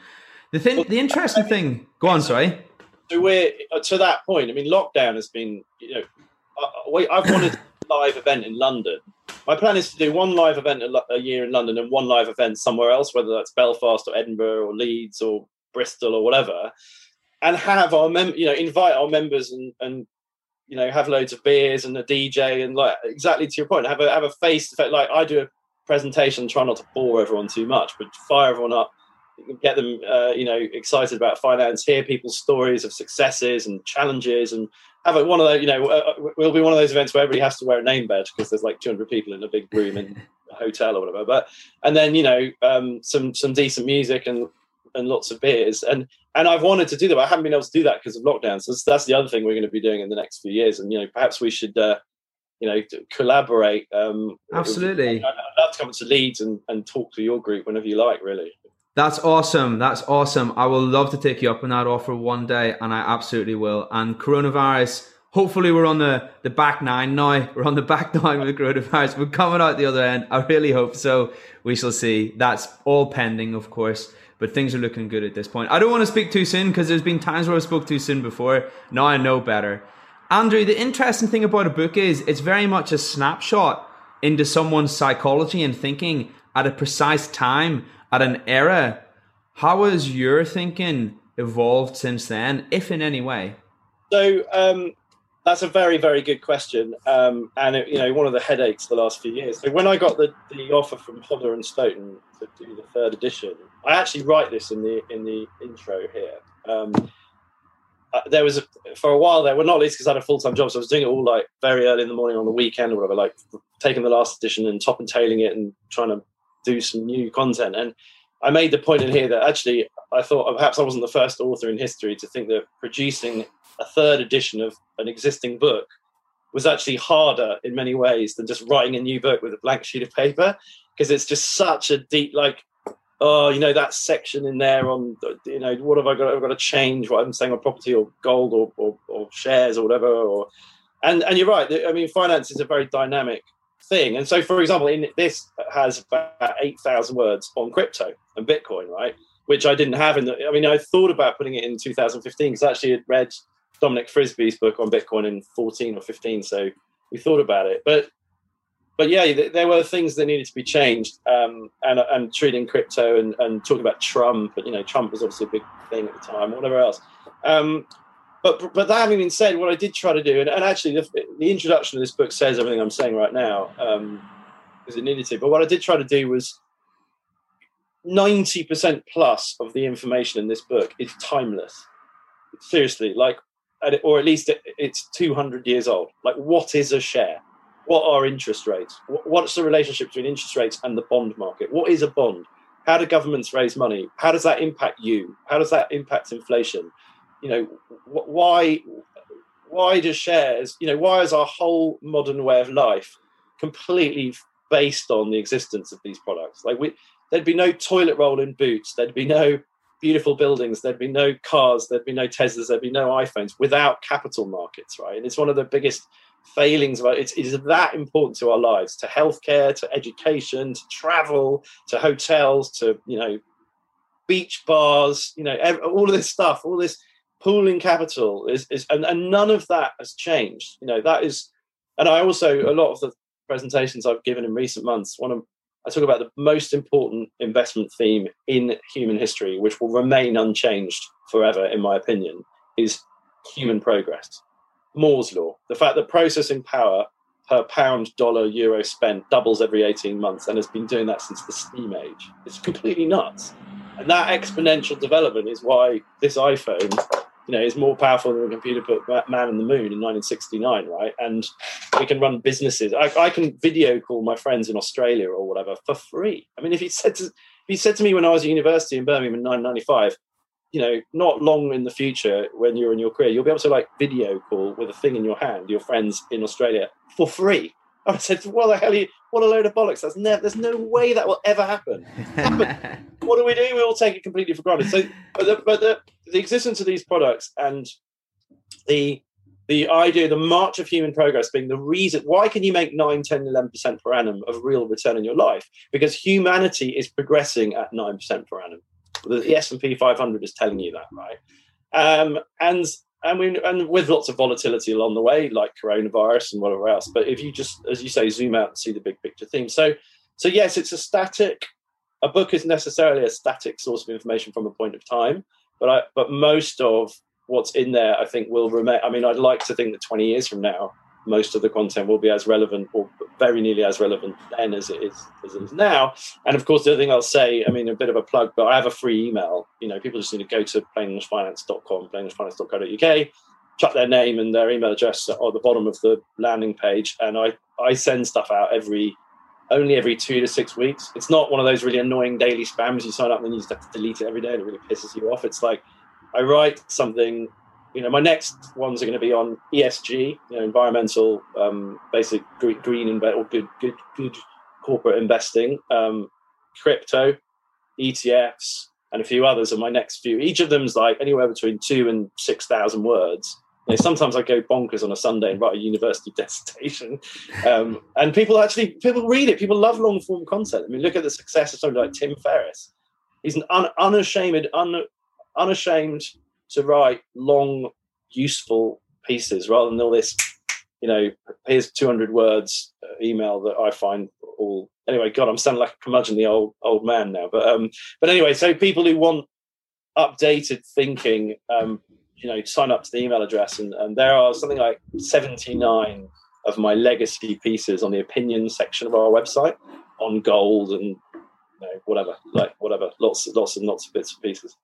The thing, the interesting thing. Go on, sorry. So we're to that point. I mean, lockdown has been. You know, I, I've wanted a live event in London my plan is to do one live event a, year in London and one live event somewhere else, whether that's Belfast or Edinburgh or Leeds or Bristol or whatever, and have our mem- you know invite our members and and you know have loads of beers and a DJ and like exactly to your point, have a have a face to. Like I do a presentation, try not to bore everyone too much, but fire everyone up get them uh, you know excited about finance hear people's stories of successes and challenges and have a, one of those, you know, uh, uh, we'll be one of those events where everybody has to wear a name badge because there's like 200 people in a big room in a hotel or whatever. But and then you know um, some some decent music and and lots of beers and and I've wanted to do that, but I haven't been able to do that because of lockdown. So that's the other thing we're going to be doing in the next few years. And you know, perhaps we should. Uh, you know, collaborate. Um, Absolutely. I'd love to come to Leeds and, and talk to your group whenever you like, really. That's awesome. That's awesome. I will love to take you up on that offer one day, and I absolutely will. And coronavirus, hopefully, we're on the, the back nine now. *laughs* We're on the back nine with coronavirus. We're coming out the other end. I really hope so. We shall see. That's all pending, of course, but things are looking good at this point. I don't want to speak too soon because there's been times where I spoke too soon before. Now I know better. Andrew, the interesting thing about a book is it's very much a snapshot into someone's psychology and thinking at a precise time at an era. How has your thinking evolved since then, if in any way? So um, that's a very, very good question, um, and it, you know one of the headaches the last few years. So when I got the, the offer from Hodder and Stoughton to do the third edition, I actually write this in the in the intro here. Um, uh, there was a, for a while there, well, not least because I had a full time job, so I was doing it all like very early in the morning on the weekend or whatever, like taking the last edition and top and tailing it and trying to do some new content. And I made the point in here that actually I thought uh, perhaps I wasn't the first author in history to think that producing a third edition of an existing book was actually harder in many ways than just writing a new book with a blank sheet of paper because it's just such a deep like oh you know that section in there on you know what have i got i've got to change what i'm saying on property or gold or, or, or shares or whatever or and and you're right i mean finance is a very dynamic thing. And so, for example, in this has about eight thousand words on crypto and Bitcoin, right? Which I didn't have in the. I mean, I thought about putting it in 2015 because I actually had read Dominic Frisby's book on Bitcoin in 14 or 15, so we thought about it. But but yeah, there were things that needed to be changed, um, and and treating crypto and, and talking about Trump. But you know, Trump was obviously a big thing at the time, whatever else. Um, but but that having been said, what I did try to do, and, and actually the, the, introduction of this book says everything I'm saying right now, um, because it needed to. But what I did try to do was 90% plus of the information in this book is timeless. Seriously, like, or at least it's 200 years old. Like, what is a share? What are interest rates? What's the relationship between interest rates and the bond market? What is a bond? How do governments raise money? How does that impact you? How does that impact inflation? You know, why why do shares? You know, why is our whole modern way of life completely based on the existence of these products? Like we, there'd be no toilet roll in Boots. There'd be no beautiful buildings. There'd be no cars. There'd be no Teslas. There'd be no iPhones without capital markets, right? And it's one of the biggest failings of it is that important to our lives, to healthcare, to education, to travel, to hotels, to you know, beach bars, you know, all of this stuff, all this pooling capital is, is and, and none of that has changed. You know, that is, and I also a lot of the presentations I've given in recent months, one of I talk about the most important investment theme in human history, which will remain unchanged forever, in my opinion, is human progress. Moore's law, the fact that processing power per pound, dollar, euro spent doubles every 18 months and has been doing that since the steam age. It's completely nuts. And that exponential development is why this iPhone, you know, is more powerful than a computer put man on the moon in 1969, right? And we can run businesses. I, I can video call my friends in Australia or whatever for free. I mean, if he said to, if he said to me when I was at university in Birmingham in 1995, you know, not long in the future when you're in your career, you'll be able to like video call with a thing in your hand, your friends in Australia for free. *laughs* I said, "What the hell? Are you, what a load of bollocks! That's never. There's no way that will ever happen. *laughs* what do we do? We all take it completely for granted. So, but the, but the, the existence of these products and the the idea, the march of human progress being the reason why can you make 9, 10, 11% per annum of real return in your life? Because humanity is progressing at 9% per annum. The S&P 500 is telling you that, right? Um, and and we and with lots of volatility along the way, like coronavirus and whatever else. But if you just, as you say, zoom out and see the big picture theme. So, so yes, it's a static. A book is necessarily a static source of information from a point of time, but I, but most of what's in there, I think, will remain. I mean, I'd like to think that 20 years from now, most of the content will be as relevant or very nearly as relevant then as it is as it is now. And of course, the other thing I'll say, I mean, a bit of a plug, but I have a free email. You know, people just need to go to plainenglishfinance.com, plainenglishfinance.co.uk, chuck their name and their email address at the bottom of the landing page, and I I send stuff out every only every two to six weeks. It's not one of those really annoying daily spams you sign up and then you just have to delete it every day and it really pisses you off. It's like I write something you know, my next ones are going to be on ESG, you know, environmental, um, basic green, green or good, good, good corporate investing, um, crypto, ETFs, and a few others. Are my next few. Each of them is like anywhere between two and six thousand words. You know, sometimes I go bonkers on a Sunday and write a university *laughs* dissertation, um, and people actually people read it. People love long form content. I mean, look at the success of somebody like Tim Ferriss. He's an un- unashamed, un- unashamed to write long, useful pieces rather than all this, you know, here's 200 words uh, email that I find all. Anyway, God, I'm sounding like a curmudgeon, the old old man now. But um, but anyway, so people who want updated thinking, um, you know, sign up to the email address, and, and there are something like 79 of my legacy pieces on the opinion section of our website on gold and you know, whatever, like whatever, lots, lots and lots of bits and pieces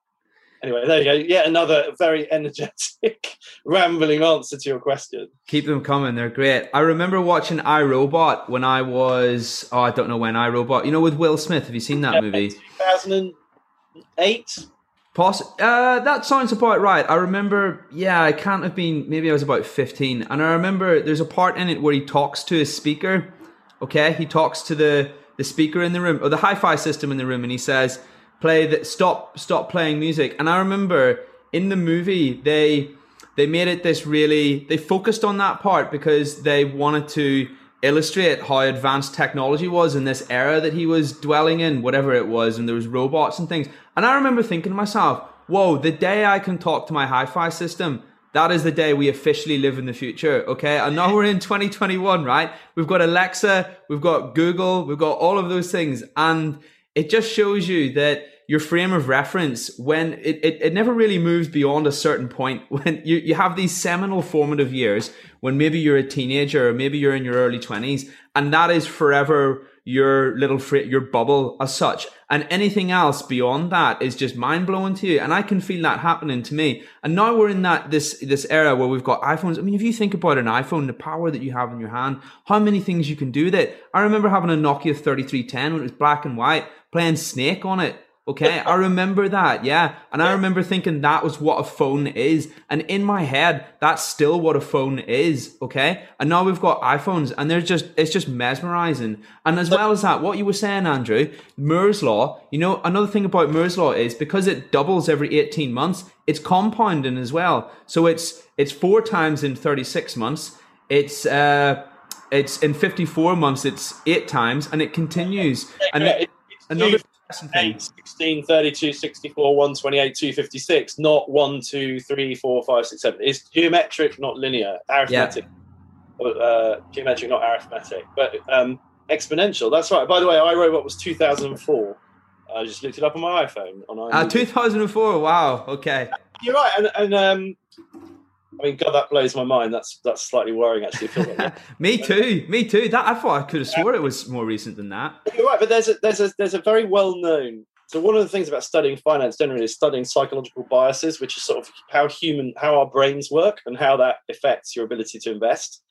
anyway, there you go. Yet another very energetic, *laughs* rambling answer to your question. Keep them coming. They're great. I remember watching iRobot when I was, oh, I don't know when iRobot, you know, with Will Smith. Have you seen that yeah, movie? 2008. Poss- uh, that sounds about right. I remember, yeah, I can't have been, maybe I was about 15. And I remember there's a part in it where he talks to his speaker. Okay. He talks to the, the speaker in the room or the hi fi system in the room and he says, play that stop stop playing music. And I remember in the movie they they made it this really they focused on that part because they wanted to illustrate how advanced technology was in this era that he was dwelling in, whatever it was, and there was robots and things. And I remember thinking to myself, whoa, the day I can talk to my hi-fi system that is the day we officially live in the future. Okay. And now we're in 2021, right? We've got Alexa, we've got Google, we've got all of those things. And it just shows you that your frame of reference when it, it, it never really moves beyond a certain point. *laughs* When you, you have these seminal formative years when maybe you're a teenager or maybe you're in your early 20s and that is forever your little your bubble as such. And anything else beyond that is just mind blowing to you. And i can feel that happening to me. And now we're in that this this era where we've got iphones. I mean if you think about an iphone the power that you have in your hand how many things you can do with it. I remember having a nokia 3310 when it was black and white playing snake on it Okay, I remember that. Yeah. And I remember thinking that was what a phone is. And in my head, that's still what a phone is. Okay. And now we've got iPhones and they're just, it's just mesmerizing. And as well as that, what you were saying, Andrew, Moore's Law, you know, another thing about Moore's Law is because it doubles every 18 months, it's compounding as well. So it's, it's four times in 36 months. It's, uh, it's in 54 months, it's eight times and it continues. And it, another 8, 16, 32, 64, 128, 256, not 1, 2, 3, 4, 5, 6, 7. It's geometric, not linear, arithmetic. Yeah. Uh, geometric, not arithmetic, but um, exponential. That's right. By the way, iRobot was 2004. I just looked it up on my iPhone. On uh, 2004. Wow. Okay. You're right. And, and um, I mean, God, that blows my mind. That's that's slightly worrying, actually. Like *laughs* Me too. Me too. That I thought I could have swore it was more recent than that. You're right, but there's a there's a there's a very well known. So one of the things about studying finance generally is studying psychological biases, which is sort of how human how our brains work and how that affects your ability to invest.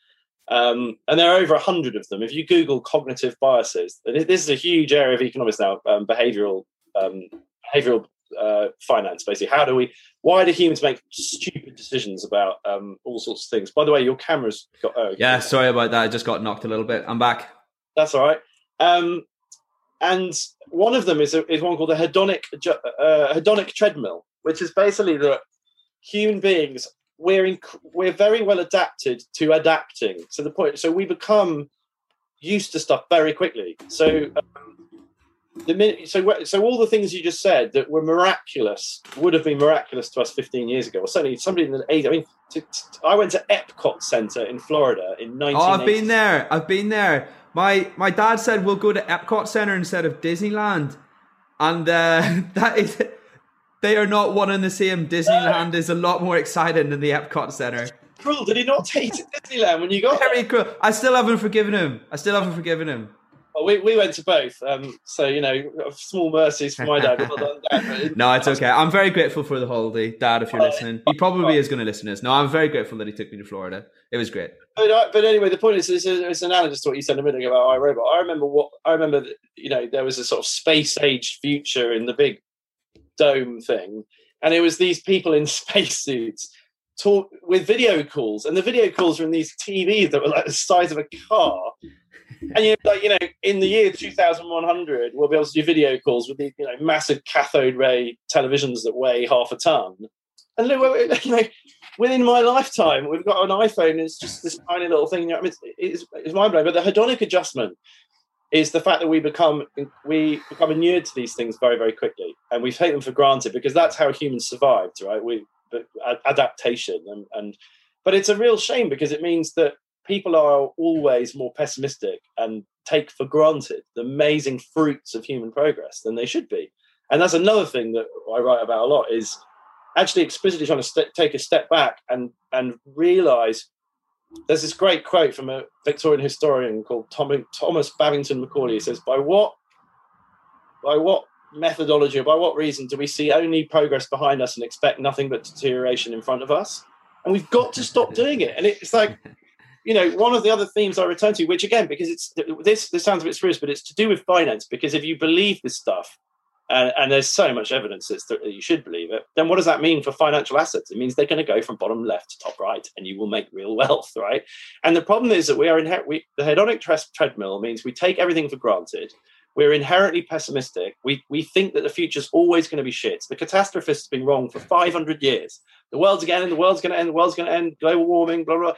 Um, and there are over a hundred of them. If you Google cognitive biases, this is a huge area of economics now, um, behavioral um, behavioral uh, finance. Basically, how do we? Why do humans make stupid decisions about um, all sorts of things? By the way, your camera's got. Oh, yeah, sorry about that. I just got knocked a little bit. I'm back. That's all right. Um, and one of them is a, is one called the hedonic uh, hedonic treadmill, which is basically that human beings we're in, we're very well adapted to adapting. So the point, so we become used to stuff very quickly. So um, the minute, so so all the things you just said that were miraculous would have been miraculous to us 15 years ago, or certainly somebody in the 80s. I mean, to, to, I went to Epcot Center in Florida in 19. Oh, I've been there. I've been there. My my dad said we'll go to Epcot Center instead of Disneyland, and uh, *laughs* that is. They are not one and the same. Disneyland is a lot more exciting than the Epcot Center. Cruel. Did he not take to Disneyland when you got Very there? cruel. I still haven't forgiven him. I still haven't forgiven him. Well, we, we went to both. Um, so, you know, small mercies for my dad. *laughs* no, it's okay. I'm very grateful for the holiday, Dad, if you're listening. He probably is going to listen to us. No, I'm very grateful that he took me to Florida. It was great. But, uh, but anyway, the point is, it's, it's analogous to what you said a minute ago about iRobot. I remember what I remember. That, you know, there was a sort of space age future in the big dome thing, and it was these people in *laughs* spacesuits talk with video calls, and the video calls were in these TVs that were like the size of a car and you know, like you know, in the year 2100, we'll be able to do video calls with the you know massive cathode ray televisions that weigh half a ton. And look, *laughs* you know, within my lifetime, we've got an iPhone. It's just this tiny little thing. I mean, it's, it's, it's mind blowing. But the hedonic adjustment is the fact that we become we become inured to these things very very quickly, and we take them for granted because that's how humans survived, right? We uh, adaptation and and but it's a real shame because it means that people are always more pessimistic and take for granted the amazing fruits of human progress than they should be. And that's another thing that I write about a lot is actually explicitly trying to st- take a step back and and realize there's this great quote from a Victorian historian called Tom, Thomas Babington Macaulay. He says, "By what by what methodology, or by what reason do we see only progress behind us and expect nothing but deterioration in front of us?" And we've got to stop doing it. And it's like you know, one of the other themes I return to, which again, because it's this this sounds a bit spurious, but it's to do with finance. Because if you believe this stuff, and, and there's so much evidence that you should believe it, then what does that mean for financial assets? It means they're going to go from bottom left to top right, and you will make real wealth, right? And the problem is that we are in the hedonic treadmill means we take everything for granted. We're inherently pessimistic. We we think that the future's always going to be shit. The catastrophists have been wrong for 500 years. The world's going to end. The world's going to end. The world's going to end. Global warming. Blah blah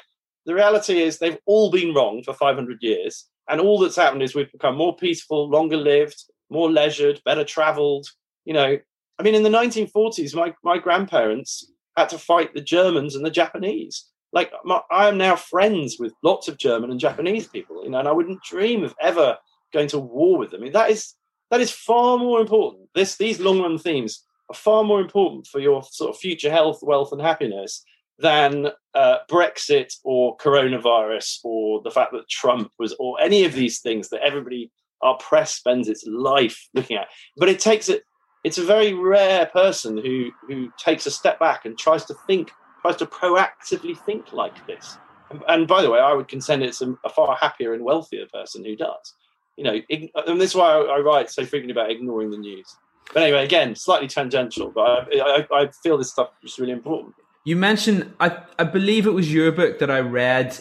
the reality is they've all been wrong for 500 years. And all that's happened is we've become more peaceful, longer lived, more leisured, better traveled. You know, I mean, in the 1940s, my, my grandparents had to fight the Germans and the Japanese. Like my, I am now friends with lots of German and Japanese people, you know, and I wouldn't dream of ever going to war with them. I mean, that is that is far more important. This these long run themes are far more important for your sort of future health, wealth, and happiness than uh, Brexit or coronavirus or the fact that Trump was or any of these things that everybody our press spends its life looking at. But it takes it. It's a very rare person who who takes a step back and tries to think, tries to proactively think like this. And, and by the way, I would contend it's a, a, far happier and wealthier person who does. You know, and this is why I, I write so frequently about ignoring the news. But anyway, again, slightly tangential, but I, I, I feel this stuff is really important. You mentioned, I, I believe it was your book that I read.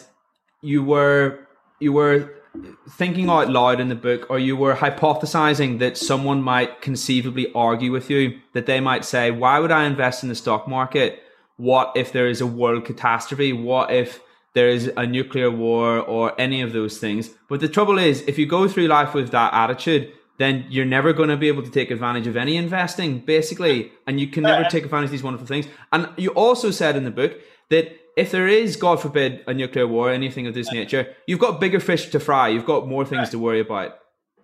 You were you were thinking out loud in the book, or you were hypothesizing that someone might conceivably argue with you that they might say, "Why would I invest in the stock market? What if there is a world catastrophe? What if there is a nuclear war or any of those things?" But the trouble is, if you go through life with that attitude, then you're never going to be able to take advantage of any investing, basically, and you can never uh, uh. take advantage of these wonderful things. And you also said in the book that if there is, God forbid, a nuclear war, anything of this nature, you've got bigger fish to fry. You've got more things to worry about.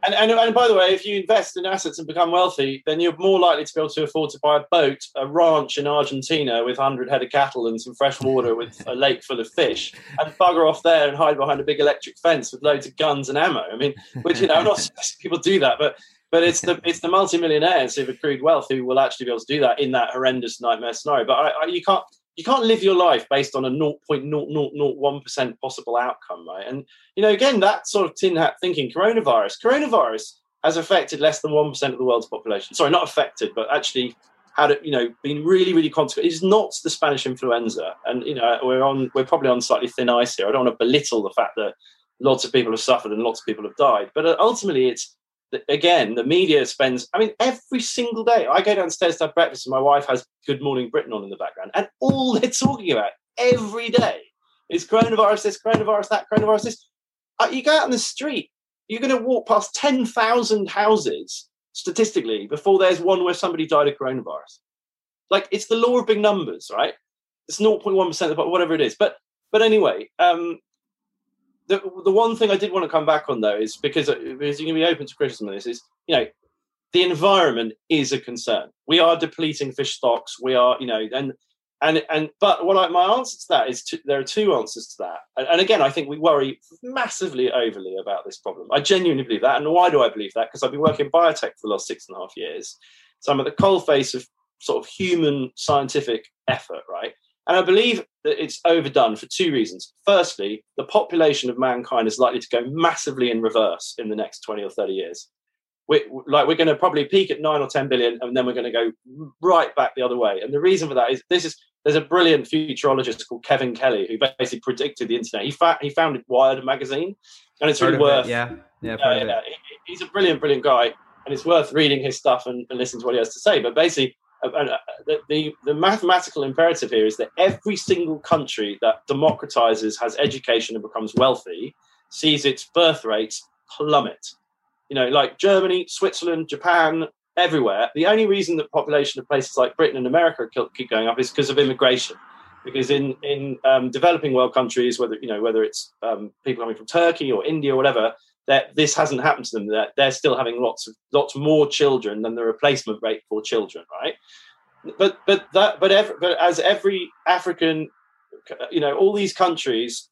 And, and, and by the way, if you invest in assets and become wealthy, then you're more likely to be able to afford to buy a boat, a ranch in Argentina with 100 head of cattle and some fresh water with a lake full of fish, and bugger off there and hide behind a big electric fence with loads of guns and ammo. I mean, which you know, I'm not *laughs* people do that, but but it's the it's the multimillionaires who've accrued wealth who will actually be able to do that in that horrendous nightmare scenario. But I, I, you can't you can't live your life based on a 0.0001% possible outcome, right? And, you know, again, that sort of tin hat thinking, coronavirus, coronavirus has affected less than 1% of the world's population. Sorry, not affected, but actually had it, you know, been really, really consequent. It's not the Spanish influenza. And, you know, we're on, we're probably on slightly thin ice here. I don't want to belittle the fact that lots of people have suffered and lots of people have died. But uh, ultimately, it's, again, the media spends, I mean, every single day. I go downstairs to have breakfast and my wife has Good Morning Britain on in the background. And all *laughs* they're talking about every day is coronavirus this, coronavirus that, coronavirus this. Uh, you go out in the street, you're going to walk past 10,000 houses statistically before there's one where somebody died of coronavirus. Like it's the law of big numbers, right? It's 0.1% of whatever it is. But but anyway, um, the the one thing I did want to come back on though is because uh, because you can be open to criticism of this is you know the environment is a concern. We are depleting fish stocks. We are you know and and and but what I, my answer to that is to, there are two answers to that. And, and, again, I think we worry massively overly about this problem. I genuinely believe that. And why do I believe that? Because I've been working in biotech for the last six and a half years. So I'm at the coalface of sort of human scientific effort, right? And I believe that it's overdone for two reasons. Firstly, the population of mankind is likely to go massively in reverse in the next 20 or 30 years. We're, like we're going to probably peak at nine or 10 billion, and then we're going to go right back the other way. And the reason for that is this is there's a brilliant futurologist called Kevin Kelly who basically predicted the internet. He, fa- he founded Wired magazine, and it's really worth. It, yeah, yeah, uh, yeah. He's a brilliant, brilliant guy, and it's worth reading his stuff and, and listening to what he has to say. But basically, the, the, the mathematical imperative here is that every single country that democratizes, has education, and becomes wealthy sees its birth rates plummet. You know, like Germany, Switzerland, Japan, everywhere. The only reason that population of places like Britain and America keep going up is because of immigration. Because in in um, developing world countries, whether you know whether it's um, people coming from Turkey or India or whatever, that this hasn't happened to them. That they're still having lots of lots more children than the replacement rate for children, right? But but that but every, but as every African, you know, all these countries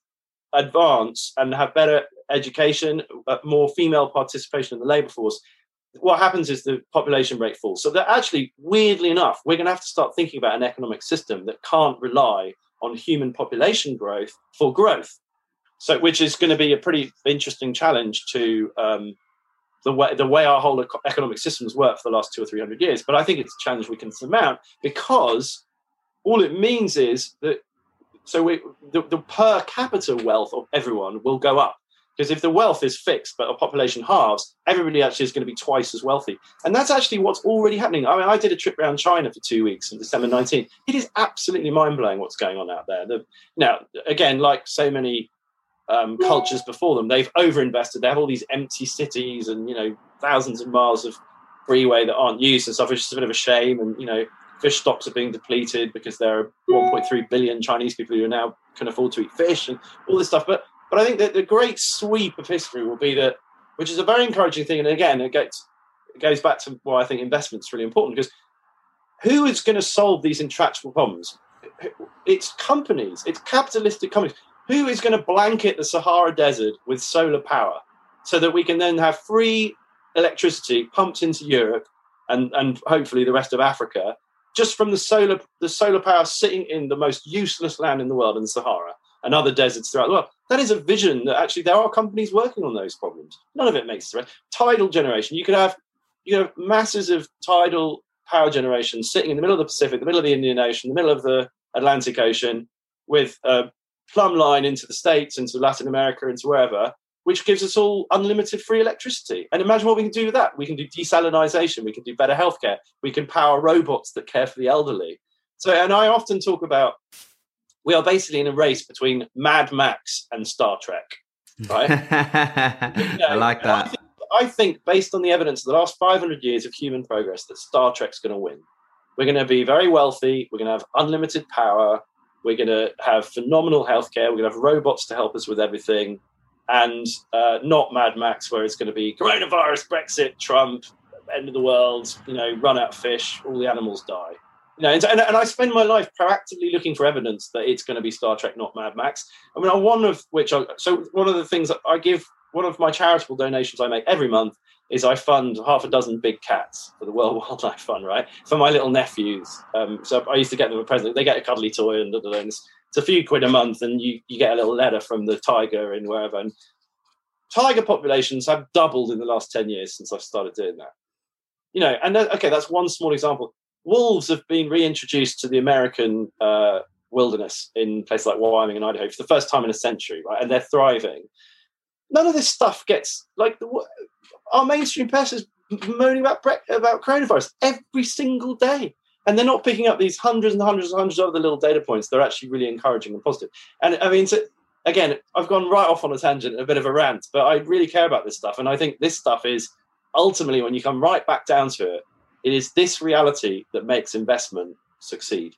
advance and have better education, uh, more female participation in the labour force. What happens is the population rate falls. So that actually, weirdly enough, we're going to have to start thinking about an economic system that can't rely on human population growth for growth so which is going to be a pretty interesting challenge to um, the way the way our whole economic systems work for the last two or three hundred years. But I think it's a challenge we can surmount because all it means is that so we, the, the per capita wealth of everyone will go up. Because if the wealth is fixed but a population halves everybody actually is going to be twice as wealthy. And that's actually what's already happening. I mean i did a trip around china for two weeks in december 19 it is absolutely mind-blowing what's going on out there. The, now again like so many um, cultures before them. They've overinvested. They have all these empty cities and you know thousands of miles of freeway that aren't used and stuff. It's just a bit of a shame. And you know, fish stocks are being depleted because there are 1.3 billion Chinese people who now can afford to eat fish and all this stuff. But but I think that the great sweep of history will be that, which is a very encouraging thing. And again, it gets it goes back to why I think investment is really important because who is going to solve these intractable problems? It's companies, it's capitalistic companies. Who is going to blanket the Sahara Desert with solar power so that we can then have free electricity pumped into Europe and, and hopefully the rest of Africa just from the solar the solar power sitting in the most useless land in the world in the Sahara and other deserts throughout the world. That is a vision that actually there are companies working on those problems. None of it makes sense. Tidal generation. You could have you know masses of tidal power generation sitting in the middle of the Pacific, the middle of the Indian Ocean, the middle of the Atlantic Ocean, with a plumb line into the States, into Latin America, into wherever, which gives us all unlimited free electricity. And imagine what we can do with that. We can do desalinization, we can do better healthcare, we can power robots that care for the elderly. So, and I often talk about we are basically in a race between Mad Max and Star Trek, right? you *laughs* know, I like that. I think, based on the evidence of the last 500 years of human progress, that Star Trek's going to win. We're going to be very wealthy. We're going to have unlimited power. We're going to have phenomenal healthcare. We're going to have robots to help us with everything, and uh, not Mad Max, where it's going to be coronavirus, Brexit, Trump, end of the world. You know, run out of fish, all the animals die. You know, and, and, and I spend my life proactively looking for evidence that it's going to be Star Trek, not Mad Max. I mean, one of which, I, so one of the things I give one of my charitable donations I make every month is I fund half a dozen big cats for the World *laughs* Wildlife Fund, right? For my little nephews. Um, so I used to get them a present. They get a cuddly toy and, and it's, it's a few quid a month, and you, you get a little letter from the tiger and wherever. And tiger populations have doubled in the last 10 years since I've started doing that. You know, and okay, that's one small example. Wolves have been reintroduced to the American uh, wilderness in places like Wyoming and Idaho for the first time in a century, right? And they're thriving none of this stuff gets like our mainstream press is moaning about about coronavirus every single day, and they're not picking up these hundreds and hundreds and hundreds of other little data points. They're actually really encouraging and positive. And I mean, so, again, I've gone right off on a tangent, a bit of a rant, but I really care about this stuff, and I think this stuff is ultimately when you come right back down to it, it is this reality that makes investment succeed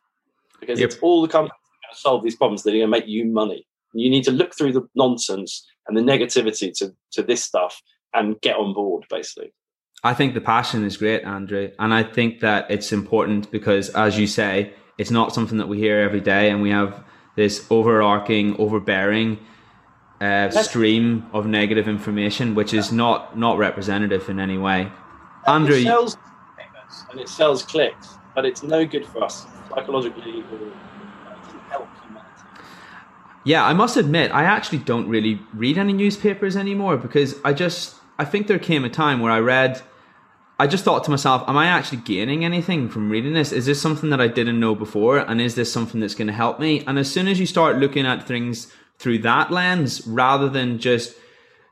because yep. it's all the companies that are going to solve these problems that are going to make you money. You need to look through the nonsense and the negativity to, to this stuff and get on board, basically. I think the passion is great, Andrew. And I think that it's important because, as you say, it's not something that we hear every day. And we have this overarching, overbearing uh, stream of negative information, which is not, not representative in any way. Andrew. It sells and it sells clicks, but it's no good for us psychologically or yeah, I must admit, I actually don't really read any newspapers anymore because I just, I think there came a time where I read, I just thought to myself, am I actually gaining anything from reading this? Is this something that I didn't know before? And is this something that's going to help me? And as soon as you start looking at things through that lens, rather than just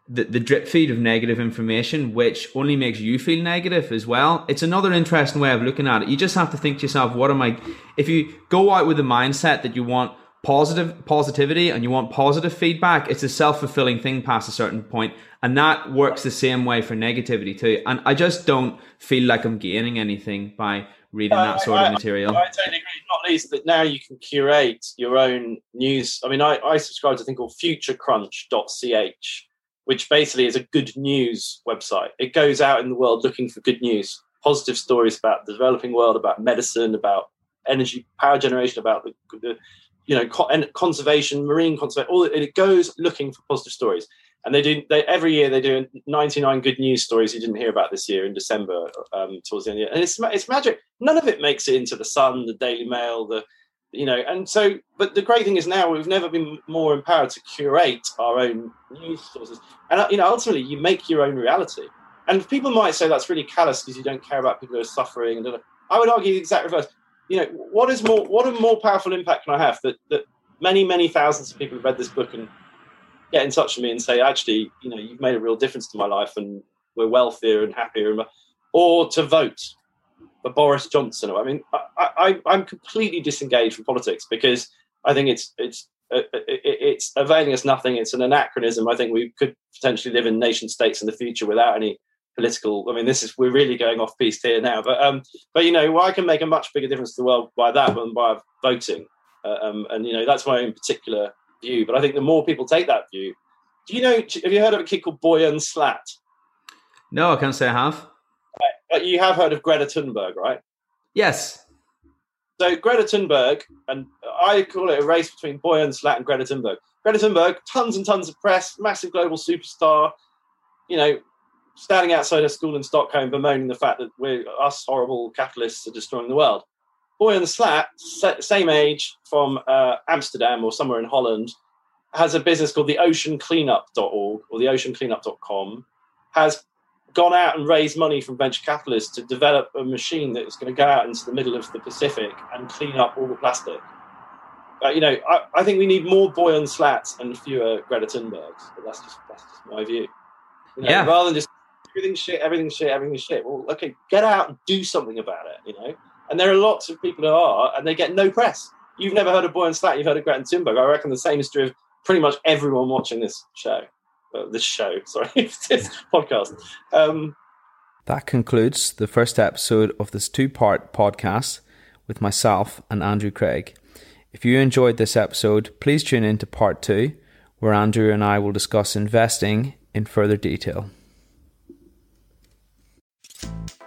the, the drip feed of negative information, which only makes you feel negative as well. It's another interesting way of looking at it. You just have to think to yourself, what am I, if you go out with the mindset that you want positive positivity and you want positive feedback, it's a self fulfilling thing past a certain point, and that works the same way for negativity too. And I just don't feel like I'm gaining anything by reading that sort I, of material. I, I, totally agree. Not least that now you can curate your own news. I mean, I, I subscribe to a thing called FutureCrunch.ch, which basically is a good news website. It goes out in the world looking for good news, positive stories about the developing world, about medicine, about energy, power generation, about the, the you know, and conservation, marine conservation, all it goes looking for positive stories. And they do they every year they do 99 good news stories you didn't hear about this year in December um, towards the end of the year. And it's it's magic. None of it makes it into the Sun, the Daily Mail, the you know. And so, but the great thing is now we've never been more empowered to curate our own news sources. And uh, you know, ultimately, you make your own reality. And people might say that's really callous because you don't care about people who are suffering. And I would argue the exact reverse you know, what is more, what a more powerful impact can I have that that many, many thousands of people have read this book and get in touch with me and say, actually, you know, you've made a real difference to my life and we're wealthier and happier, or to vote for Boris Johnson. I mean, I, I, am completely disengaged from politics because I think it's it's uh, it's availing us nothing. It's an anachronism. I think we could potentially live in nation states in the future without any political. I mean, this is we're really going off piece here now, but um, but you know, well, I can make a much bigger difference to the world by that than by voting, uh, um, and you know, that's my own particular view. But I think the more people take that view, do you know? Have you heard of a kid called Boyan Slat? No, I can't say I have. But you have heard of Greta Thunberg, right? Yes. So Greta Thunberg, and I call it a race between Boyan Slat and Greta Thunberg. Greta Thunberg, tons and tons of press, massive global superstar, you know, standing outside a school in Stockholm bemoaning the fact that we're us horrible capitalists are destroying the world. Boyan Slat, same age from uh, Amsterdam or somewhere in Holland, has a business called the oceancleanup.org or the oceancleanup.com, has gone out and raised money from venture capitalists to develop a machine that is going to go out into the middle of the Pacific and clean up all the plastic. Uh, you know, I, I, think we need more Boyan Slats and fewer Greta Thunbergs. But that's just that's just my view. You know, yeah. Rather than just everything's shit, everything's shit, everything's shit. Well, okay, get out and do something about it. You know, and there are lots of people who are, and they get no press. You've never heard of Boyan Slat, you've heard of Greta Thunberg. I reckon the same is true of pretty much everyone watching this show. Uh, this show, *laughs* sorry, *laughs* this podcast. Um, that concludes the first episode of this two part podcast with myself and Andrew Craig. If you enjoyed this episode, please tune in to part two, where Andrew and I will discuss investing in further detail.